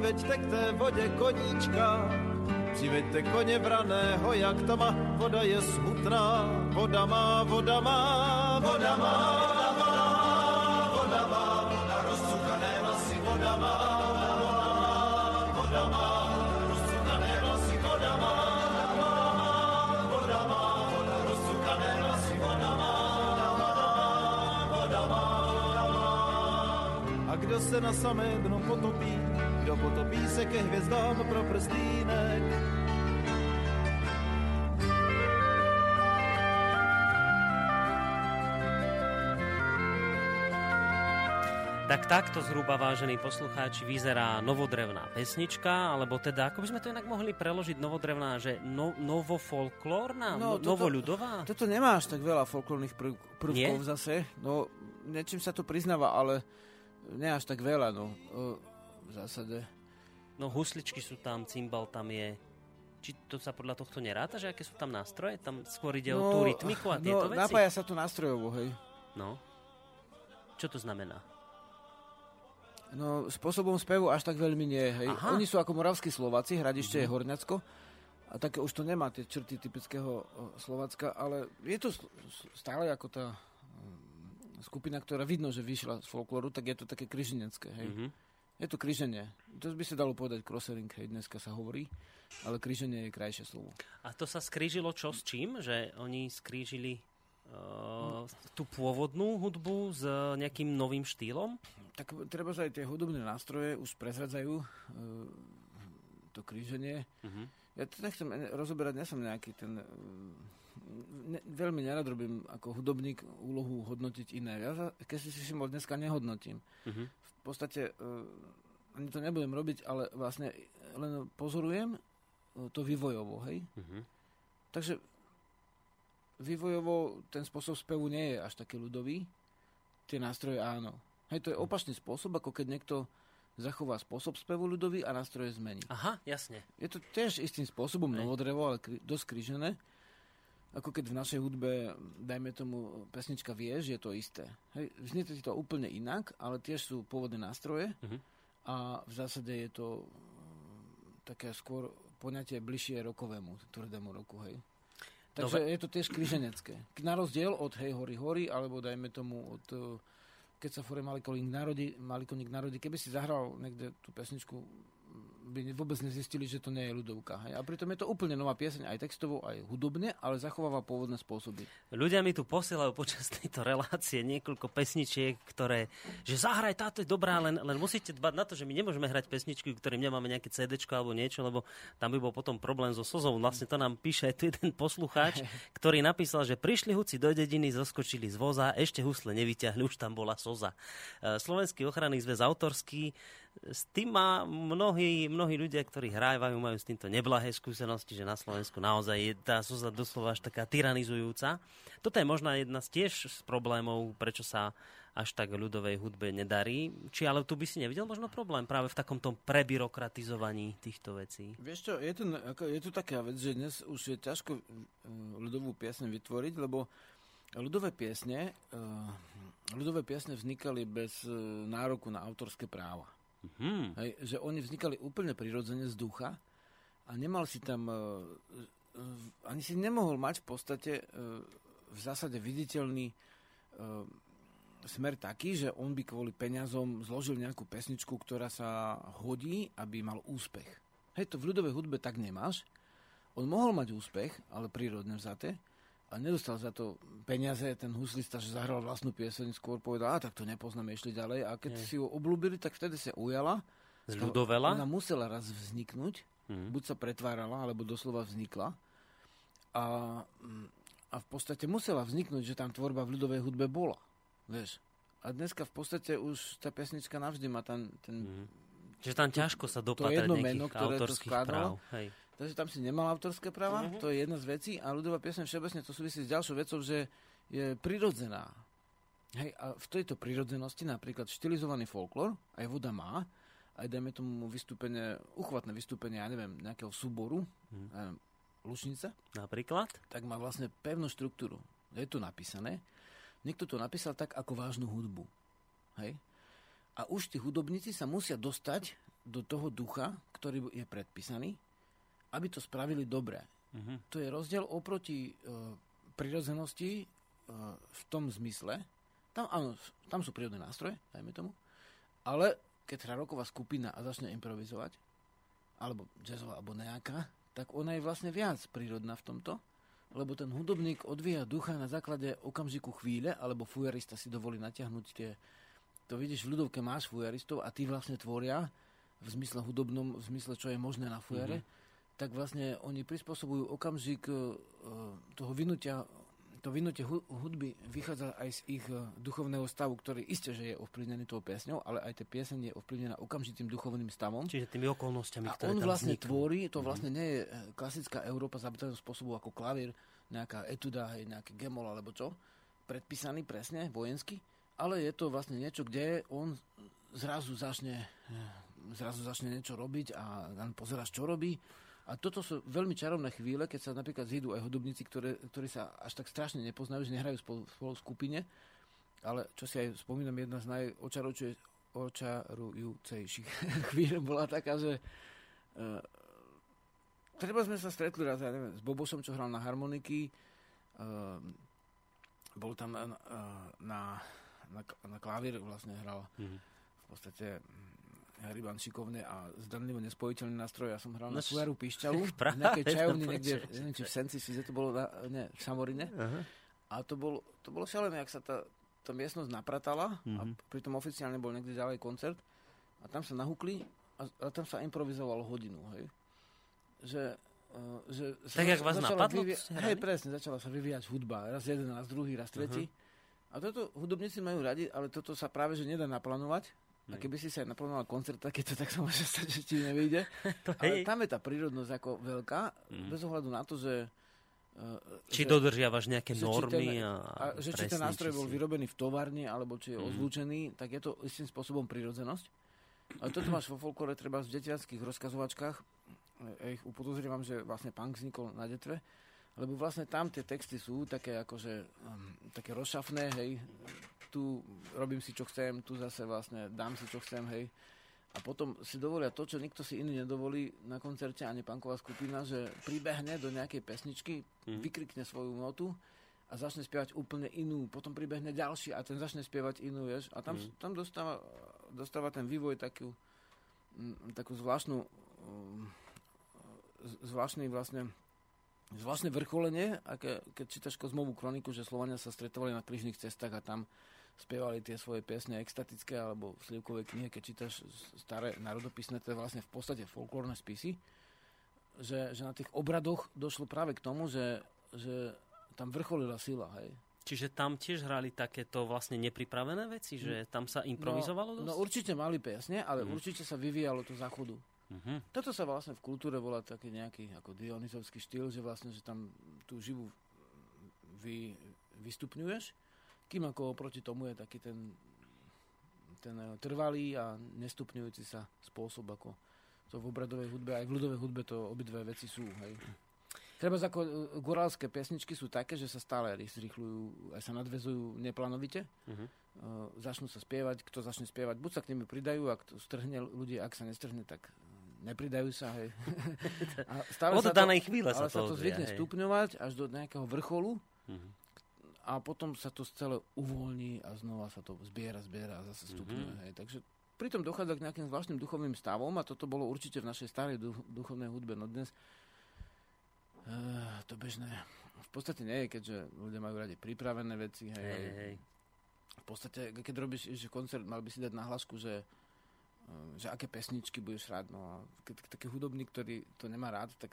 Přiveďte k té vodě koníčka. Přiveďte koně vraného, jak tma, voda je smutná, voda má, voda má, voda má, voda má, voda má, vlasy, voda má, voda má, rozcukané vlasy, voda má, voda má, rozcukané vlasy, voda má, voda má, voda má. A kdo se na samé dno potopí, kdo potopí se ke hvězdám pro prstínek. Tak takto zhruba, vážení poslucháči, vyzerá novodrevná pesnička, alebo teda, ako by sme to inak mohli preložiť novodrevná, že no, novofolklórna, no, toto- novoľudová? Toto nemá až tak veľa folklórnych prv, prvkov Nie? zase. No, niečím sa to priznáva, ale nie až tak veľa, no. O, v zásade. No husličky sú tam, cymbal tam je. Či to sa podľa tohto neráta, že aké sú tam nástroje? Tam skôr ide o tú rytmiku a tieto no, veci? napája sa to nástrojovo, hej. No. Čo to znamená? No, spôsobom spevu až tak veľmi nie, hej. Aha. Oni sú ako moravskí Slováci, Hradište je Horňacko. A také už to nemá tie črty typického o, Slovacka, ale je to stále ako tá mm, skupina, ktorá vidno, že vyšla z folklóru, tak je to také kryžinecké, hej. Mhm. Je to kryženie. To by sa dalo povedať crossering, hej, dneska sa hovorí, ale kryženie je krajšie slovo. A to sa skrížilo čo s čím? Že oni skrížili uh, tú pôvodnú hudbu s nejakým novým štýlom? Tak treba, že aj tie hudobné nástroje už prezradzajú e, to kríženie. Mhm. Ja to nechcem ne- rozoberať, ja som nejaký ten... e, Ne, veľmi nerad robím ako hudobník úlohu hodnotiť iné. Ja, za- keď si si všimol, dneska nehodnotím. Mhm. V podstate e, ani to nebudem robiť, ale vlastne len pozorujem e, to vývojovo, hej? Mhm. Takže vývojovo ten spôsob spevu nie je až taký ľudový, tie nástroje áno. Hej, to je opačný spôsob, ako keď niekto zachová spôsob spevu ľudový a nástroje zmení. Aha, jasne. Je to tiež istým spôsobom novodrevo, ale kri- dosť krížené. Ako keď v našej hudbe, dajme tomu, pesnička vieš, je to isté. Hej, znie to to úplne inak, ale tiež sú pôvodné nástroje Mhm. a v zásade je to mm, také skôr poňatie bližšie rokovému, tvrdému roku, hej. Takže Dobre. je to tiež križenecké. Na rozdiel od Hej hory hory, alebo dajme tomu od eh, keď sa Fore Malikoník narodí, Malikoník narodí, keby si zahral niekde tú pesničku, by vôbec nezistili, že to nie je ľudovka. Hej? A pritom je to úplne nová pieseň, aj textovo, aj hudobne, ale zachováva pôvodné spôsoby. Ľudia mi tu posielajú počas tejto relácie niekoľko pesničiek, ktoré, že zahraj, táto je dobrá, len, len musíte dbať na to, že my nemôžeme hrať pesničky, ktorým nemáme nejaké CD alebo niečo, lebo tam by bol potom problém so sozou. Vlastne to nám píše aj tu jeden poslucháč, [LAUGHS] ktorý napísal, že prišli huci do dediny, zoskočili z voza, ešte husle nevyťahli, už tam bola soza. E, Slovenský ochranný zväz autorský s tým má mnohí, mnohí ľudia, ktorí hrávajú, majú s týmto neblahé skúsenosti, že na Slovensku naozaj je tá soza doslova až taká tyranizujúca. Toto je možno jedna z tiež z problémov, prečo sa až tak ľudovej hudbe nedarí. Či ale tu by si nevidel možno problém práve v takomto prebyrokratizovaní týchto vecí? Vieš čo, je tu, je tu taká vec, že dnes už je ťažko eh, ľudovú piesň vytvoriť, lebo ľudové piesne, eh, ľudové piesne vznikali bez eh, nároku na autorské práva. Hmm. Hej, že oni vznikali úplne prirodzene z ducha a nemal si tam, e, e, ani si nemohol mať v podstate e, v zásade viditeľný smer taký, že on by kvôli peniazom zložil nejakú pesničku, ktorá sa hodí, aby mal úspech. Hej, to v ľudovej hudbe tak nemáš. On mohol mať úspech, ale prírodne vzaté, a nedostal za to peniaze, ten huslista, že zahral vlastnú pieseň, skôr povedal, a tak to nepoznáme, išli ďalej. A keď Nie. si ju oblúbili, tak vtedy sa ujala. Z Ona musela raz vzniknúť, Mhm. buď sa pretvárala, alebo doslova vznikla. A, mm, a v podstate musela vzniknúť, že tam tvorba v ľudovej hudbe bola. Vieš. A dneska v podstate už tá pesnička navždy má ten, ten Mhm. Že tam ťažko sa to dopatrať jedno nejakých meno, ktoré to skladalo. práv. Hej. Takže tam si nemal autorské práva, Mhm. to je jedna z vecí. A ľudová piesň všeobecne to súvisí s ďalšou vecou, že je prirodzená. Hej, a v tejto prirodzenosti napríklad štilizovaný folklór, aj voda má, aj dajme tomu vystúpenie, uchvatné vystúpenie, ja neviem, nejakého súboru, ja neviem, Lučnica, Napríklad? tak má vlastne pevnú štruktúru. Je to napísané. Niekto to napísal tak ako vážnu hudbu. Hej? A už tí hudobníci sa musia dostať do toho ducha, ktorý je predpísaný, aby to spravili dobre. Mhm. To je rozdiel oproti e, prirodzenosti e, v tom zmysle. Tam, áno, tam sú prírodné nástroje, dajme tomu. Ale keď hrá roková skupina a začne improvizovať, alebo jazzová, alebo nejaká, tak ona je vlastne viac prírodná v tomto, lebo ten hudobník odvíja ducha na základe okamžiku chvíle, alebo fujarista si dovolí natiahnuť tie... To vidíš, v ľudovke máš fujaristov a tí vlastne tvoria v zmysle hudobnom, v zmysle, čo je možné na fujare, mm-hmm. Tak vlastne oni prispôsobujú okamžik e, toho vynutia to vynutie hu- hudby vychádza aj z ich e, duchovného stavu, ktorý isté, že je ovplyvnený tou piesňou, ale aj tá pieseň je ovplyvnená okamžitým duchovným stavom. Čiže tými okolnostiami, A ktoré on tam vlastne vzniknú. tvorí, to Mhm. vlastne nie je e, klasická Európa zabitého spôsobu ako klavír, nejaká etuda, hej, nejaký gemol alebo čo, predpísaný presne, vojensky, ale je to vlastne niečo, kde on zrazu začne, e, zrazu začne niečo robiť a pozeráš, čo robí. A toto sú veľmi čarovné chvíle, keď sa napríklad zídu aj hudobníci, ktoré, ktorí sa až tak strašne nepoznajú, že nehrajú spolu, spolu v skupine, ale čo si aj spomínam, jedna z najočarujúcejších [LAUGHS] chvíľ bola taká, že uh, treba sme sa stretli raz, ja neviem, s Bobošom, čo hral na harmoniky, uh, bol tam na, na, na, na klavír, vlastne hral Mhm. v podstate Hriban šikovne a zdanlivo nespojiteľný nástroj. Ja som hral No na fujaru píšťalu, v nejakej to čajovni niekde, neviem, či v Senci, si to bolo, na, nie, v Šamorine. Aha. A to bolo, to bolo šialené, ak sa tá, tá miestnosť napratala Mhm. a pritom oficiálne bol niekde ďalej koncert a tam sa nahukli a, a tam sa improvizovalo hodinu, hej. Že, uh, že Tak, jak vás napadlo, vyvia-? Hej, presne, začala sa vyvíjať hudba. Raz jeden, raz druhý, raz tretí. A toto hudobníci majú radi, ale toto sa práve že nedá naplánovať. A keby si sa aj naplánoval koncert takéto, tak [LAUGHS] sa môže stať, že ti nevyjde. [LAUGHS] Ale tam je tá prírodnosť ako veľká, Mhm. bez ohľadu na to, že... Uh, Či že- dodržiavaš nejaké že či normy ten- a, a že či ten nástroj či bol si- vyrobený v továrni, alebo či je ozlúčený, tak je to istým spôsobom prírodzenosť. Ale toto máš vo folklore treba v detiackých rozkazovačkách. Ja ich upodozrievam, že vlastne punk vznikol na detve, lebo vlastne tam tie texty sú také akože um, také rozšafné, hej. Tu robím si, čo chcem, tu zase vlastne dám si, čo chcem, hej. A potom si dovolia to, čo nikto si iný nedovolí na koncerte, ani punková skupina, že pribehne do nejakej pesničky, Mhm. vykrikne svoju notu a začne spievať úplne inú. Potom pribehne ďalší a ten začne spievať inú, vieš. A tam, Mhm. tam dostáva, dostáva ten vývoj takú, mm, takú zvláštnu z- zvláštny vlastne zvláštne vrcholenie, aké, keď čítaš Kozmovú kroniku, že Slovania sa stretovali na krížnych cestách a tam spievali tie svoje piesne extatické alebo v slivkovej knihe, keď čítaš staré národopisné, to je vlastne v podstate folklórne spisy, že, že na tých obradoch došlo práve k tomu, že, že tam vrcholila sila, hej. Čiže tam tiež hrali takéto vlastne nepripravené veci, že tam sa improvizovalo dosť? No určite mali piesne, ale Mhm. určite sa vyvíjalo to záchodu. Mhm. Toto sa vlastne v kultúre volá taký nejaký ako dionizovský štýl, že vlastne, že tam tú živú vy, vystupňuješ, kým ako oproti tomu je taký ten, ten trvalý a nestupňujúci sa spôsob, ako to v obradovej hudbe, aj v ľudovej hudbe to obidve veci sú. Hej. Treba ako eh, gorálske pesničky sú také, že sa stále zrýchľujú, aj sa nadvezujú neplánovite. Mhm. Uh, začnú sa spievať, kto začne spievať, buď sa k nimi pridajú, ak to strhne ľudí, ak sa nestrhne, tak nepridajú sa. Hej. [LAUGHS] A stále Od sa danej chvíle ale sa to sa to zvykne hej. stupňovať až do nejakého vrcholu Mhm. A potom sa to celé uvoľní a znova sa to zbiera, zbiera a zase stupňuje. Mhm. Hej. Takže pritom dochádza k nejakým zvláštnym duchovným stavom a toto bolo určite v našej starej duch, duchovnej hudbe. No dnes uh, to bežné v podstate nie je, keďže ľudia majú radi pripravené veci. Hej, Hej, hej. V podstate, keď robíš že koncert, mal by si dať nahlasku, že, eh, že aké pesničky budeš rád. No a keď taký hudobník, ktorý to nemá rád, tak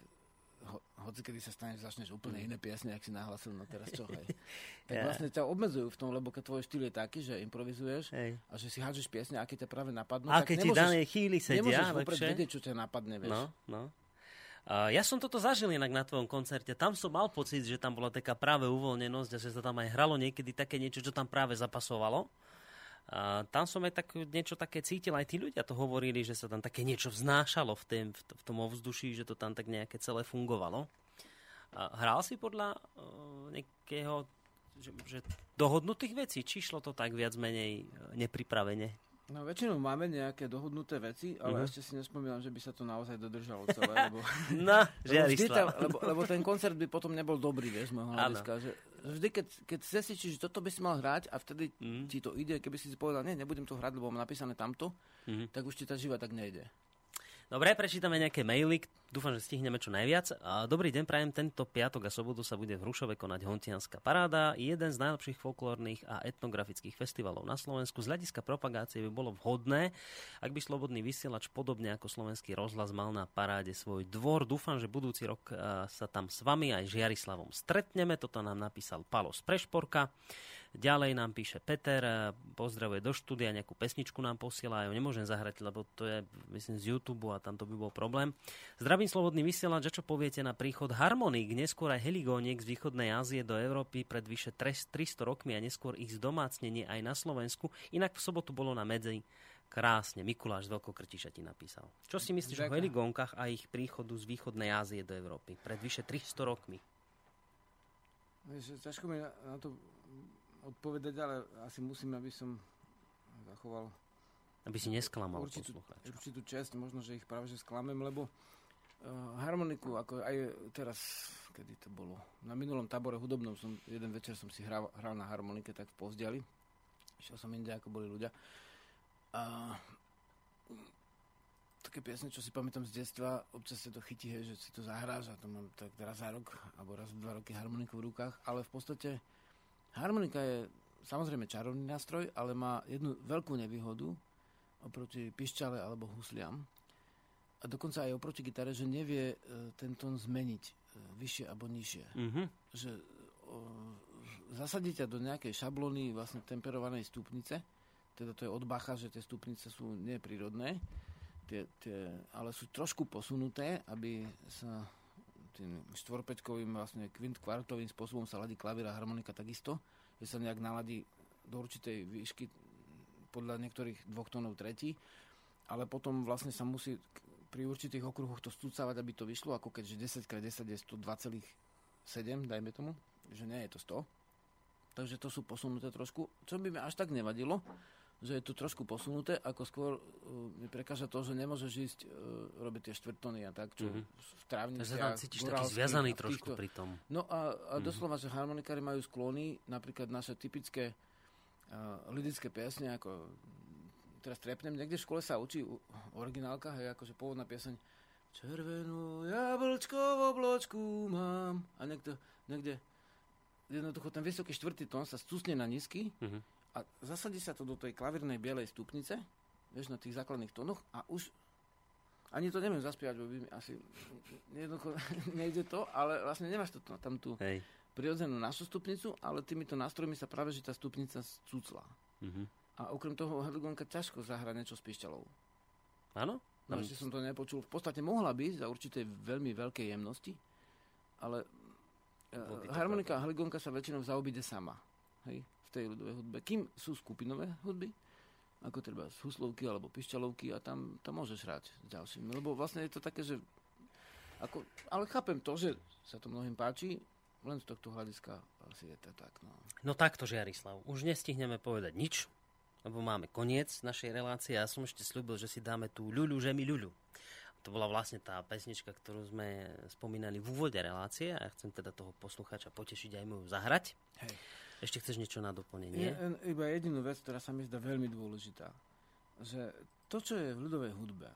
hoci kedy sa stane, že začneš úplne iné piesne, ak si nahlasil, no teraz čo, hej. [LAUGHS] Tak vlastne ťa obmedzujú v tom, lebo keď tvoj štýl je taký, že improvizuješ Hej. a že si hádžeš piesne, aké ťa práve napadnú, A tak keď ti nemôžeš, danej chvíli sedia, nemôžeš vopred lepšie. vedieť, čo ťa napadne, vieš. No, no. Ja som toto zažil inak na tvojom koncerte. Tam som mal pocit, že tam bola taká práve uvoľnenosť a že sa tam aj hralo niekedy také niečo, čo tam práve zapasovalo. A tam som aj tak, niečo také cítil, aj tí ľudia to hovorili, že sa tam také niečo vznášalo v, tém, v tom ovzduší, že to tam tak nejaké celé fungovalo. Hral si podľa uh, nejakého že, že dohodnutých vecí, či šlo to tak viac menej e, nepripravene? No väčšinou máme nejaké dohodnuté veci, ale Mhm. ešte si nespomínam, že by sa to naozaj dodržalo celé, lebo... [LAUGHS] No, Lebo, vždy tam, lebo, lebo ten koncert by potom nebol dobrý, vieš, z môjho hľadiska. Že, vždy, keď, keď zesíčiš, že toto by si mal hrať a vtedy Mhm. ti to ide, keby si si povedal, nie, nebudem to hrať, lebo mám napísané tamto, Mhm. tak už ti tá živa tak nejde. Dobre, prečítame nejaké maily. Dúfam, že stihneme čo najviac. Dobrý deň, prajem. Tento piatok a sobotu sa bude v Hrušove konať Hontianská paráda. Jeden z najlepších folklórnych a etnografických festivalov na Slovensku. Z hľadiska propagácie by bolo vhodné, ak by Slobodný vysielač podobne ako Slovenský rozhlas mal na paráde svoj dvor. Dúfam, že budúci rok a, sa tam s vami aj Žiarislavom stretneme. Toto nám napísal Palo z Prešporka. Ďalej nám píše Peter, e, pozdravuje do štúdia, nejakú pesničku nám posiela, ja ju nemôžem zahrať, lebo to je, myslím, z YouTube a tam to by bol problém. Zdravím slobodný vysielač, a čo poviete na príchod harmoník, neskôr aj heligóniek z východnej Ázie do Európy pred vyše 300 rokmi a neskôr ich zdomácnenie aj na Slovensku. Inak v sobotu bolo na medzi krásne. Mikuláš z Veľkokrtiša ti napísal. Čo si myslíš o Ďakujem. heligónkach a ich príchodu z východnej Ázie do Európy pred vyše 300 rokmi? Ťažko mi na to odpovedať, ale asi musím, aby som zachoval Aby si nesklamal určitú, poslucháčov. určitú časť, možno, že ich práve že sklamem, lebo uh, harmoniku, ako aj teraz, kedy to bolo, na minulom tábore hudobnom som, jeden večer som si hral, hral na harmonike, tak v Pozdiali. Išiel som inde, ako boli ľudia. A také piesne, čo si pamätám z detstva, občas sa to chytí, hej, že si to zahráš a to mám tak raz za rok, alebo raz dva roky harmoniku v rukách, ale v podstate harmonika je samozrejme čarovný nástroj, ale má jednu veľkú nevýhodu oproti pišťale alebo husliam a dokonca aj oproti gitare, že nevie e, ten tón zmeniť e, vyššie alebo nižšie. Mhm. Že o, zasadí ťa do nejakej šablóny vlastne temperovanej stupnice, teda to je od Bacha, že tie stupnice sú neprírodné, tie, tie, ale sú trošku posunuté, aby sa tým štvorpeťkovým vlastne kvint spôsobom sa ladí klavír a harmonika takisto, že sa nejak naladí do určitej výšky podľa niektorých dvoch tónov tretí, ale potom vlastne sa musí pri určitých okruhoch to stúcavať, aby to vyšlo, ako keďže 10x10 je 102,7, dajme tomu, že nie je to 100. Takže to sú posunuté trošku, čo by mi až tak nevadilo, že je to trošku posunuté, ako skôr uh, mi prekáža to, že nemôžeš ísť uh, robiť tie štvrtony a tak, čo Mhm. v trávniciach, Takže tam cítiš taký zviazaný trošku týchto- pri tom. No a, a Mhm. doslova, že harmonikári majú sklony, napríklad naše typické uh, lidické piesne, ako teraz trepnem, niekde v škole sa učí originálka, hej, akože pôvodná pieseň Červenú jablčko v obločku mám a niekto, niekde jednoducho ten vysoký štvrtý tón sa stúsne na nízky Mhm. A zasadí sa to do tej klavírnej bielej stupnice, vieš, na tých základných tónoch a už ani to neviem zaspievať, bo by mi asi jednoducho [LAUGHS] nejde to, ale vlastne nemáš to tam tú Hej. prirodzenú našu stupnicu, ale týmito nástrojmi sa práve, že tá stupnica scúcla. Mhm. A okrem toho Hedligonka ťažko zahrať niečo s pišťalou. Áno? No, ešte som to nepočul. V podstate mohla byť za určitej veľmi veľkej jemnosti, ale uh, to harmonika a heligonka sa väčšinou zaobíde sama. Hej, v tej ľudovej hudbe. Kým sú skupinové hudby, ako treba z huslovky alebo pišťalovky a tam, tam môžeš hrať s ďalšími. Lebo vlastne je to také, že... Ako, ale chápem to, že sa to mnohým páči, len z tohto hľadiska asi je to tak. No. No takto, Žiarislav. Už nestihneme povedať nič, lebo máme koniec našej relácie. Ja som ešte slúbil, že si dáme tú ľuľu, že mi ľuľu. To bola vlastne tá pesnička, ktorú sme spomínali v úvode relácie a ja chcem teda toho poslucháča potešiť aj mu ju zahrať. Hej. Ešte chceš niečo na doplnenie? Je iba jedinú vec, ktorá sa mi zdá veľmi dôležitá. Že to, čo je v ľudovej hudbe,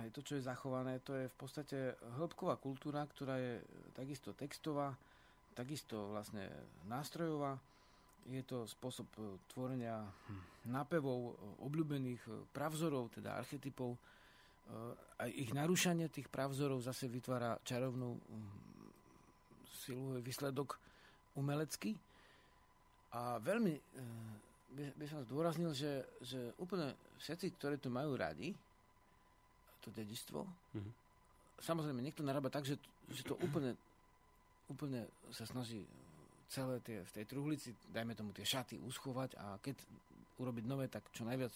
aj to, čo je zachované, to je v podstate hĺbková kultúra, ktorá je takisto textová, takisto vlastne nástrojová. Je to spôsob tvorenia nápevov, obľúbených pravzorov, teda archetypov. aj ich narúšanie tých právzorov zase vytvára čarovnú mm, silu, výsledok umelecký. A veľmi e, by, by som zdôraznil, že, že úplne všetci, ktorí to majú radi, to dedistvo, mm-hmm. samozrejme niekto narába tak, že, že to úplne, úplne sa snaží celé tie, v tej truhlici, dajme tomu tie šaty, uschovať a keď urobiť nové, tak čo najviac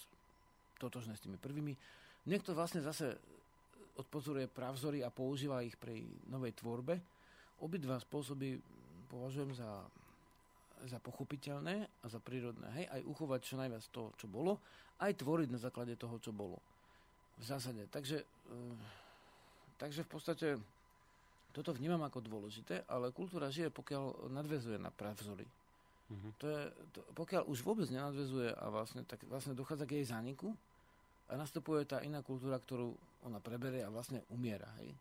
totožné s tými prvými. Niekto vlastne zase odpozoruje pravzory a používa ich pri novej tvorbe. Obidva spôsoby považujem za, za pochopiteľné a za prírodné. Hej, aj uchovať čo najviac to, čo bolo, aj tvoriť na základe toho, čo bolo. V zásade. Takže, e, takže v podstate toto vnímam ako dôležité, ale kultúra žije, pokiaľ nadvezuje na pravzory. Mm-hmm. To je, to, pokiaľ už vôbec nenadvezuje a vlastne, tak vlastne dochádza k jej zániku a nastupuje tá iná kultúra, ktorú ona preberie a vlastne umiera. Hej?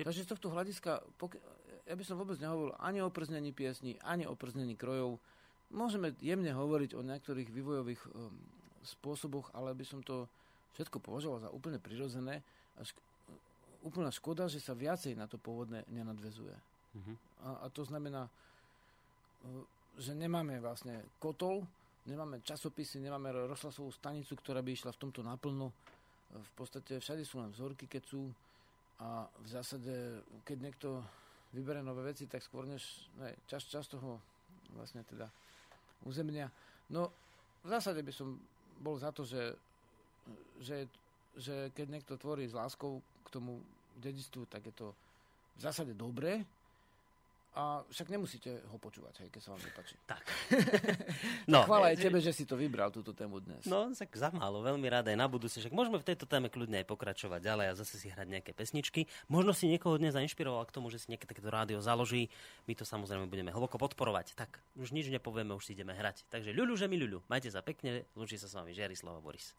Ty... Takže z tohto hľadiska, pokiaľ, ja by som vôbec nehovoril ani o prznení piesní, ani o prznení krojov. Môžeme jemne hovoriť o niektorých vývojových um, spôsoboch, ale by som to všetko považoval za úplne prirodzené a šk- úplná škoda, že sa viacej na to pôvodné nenadvezuje. Mm-hmm. A, a to znamená, uh, že nemáme vlastne kotol, nemáme časopisy, nemáme rozhlasovú stanicu, ktorá by išla v tomto naplno. V podstate všade sú len vzorky, keď sú a v zásade, keď niekto vybere nové veci, tak skôr než ne, čas, čas toho vlastne teda územia. No v zásade by som bol za to, že, že, že keď niekto tvorí s láskou k tomu dedistvu, tak je to v zásade dobré, a však nemusíte ho počúvať, hej, keď sa vám nepáči. [LAUGHS] Tak. [LAUGHS] no. Chvála aj tebe, že si to vybral, túto tému dnes. No, tak za málo, veľmi rád aj na budúce. Však môžeme v tejto téme kľudne aj pokračovať ďalej a zase si hrať nejaké pesničky. Možno si niekoho dnes zainšpiroval k tomu, že si nejaké takéto rádio založí. My to samozrejme budeme hlboko podporovať. Tak, už nič nepovieme, už si ideme hrať. Takže ľuľu, že mi ľuľu. Majte sa pekne, lúči sa s vami Žiarislava Boris.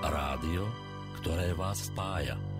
Rádio, ktoré vás spája.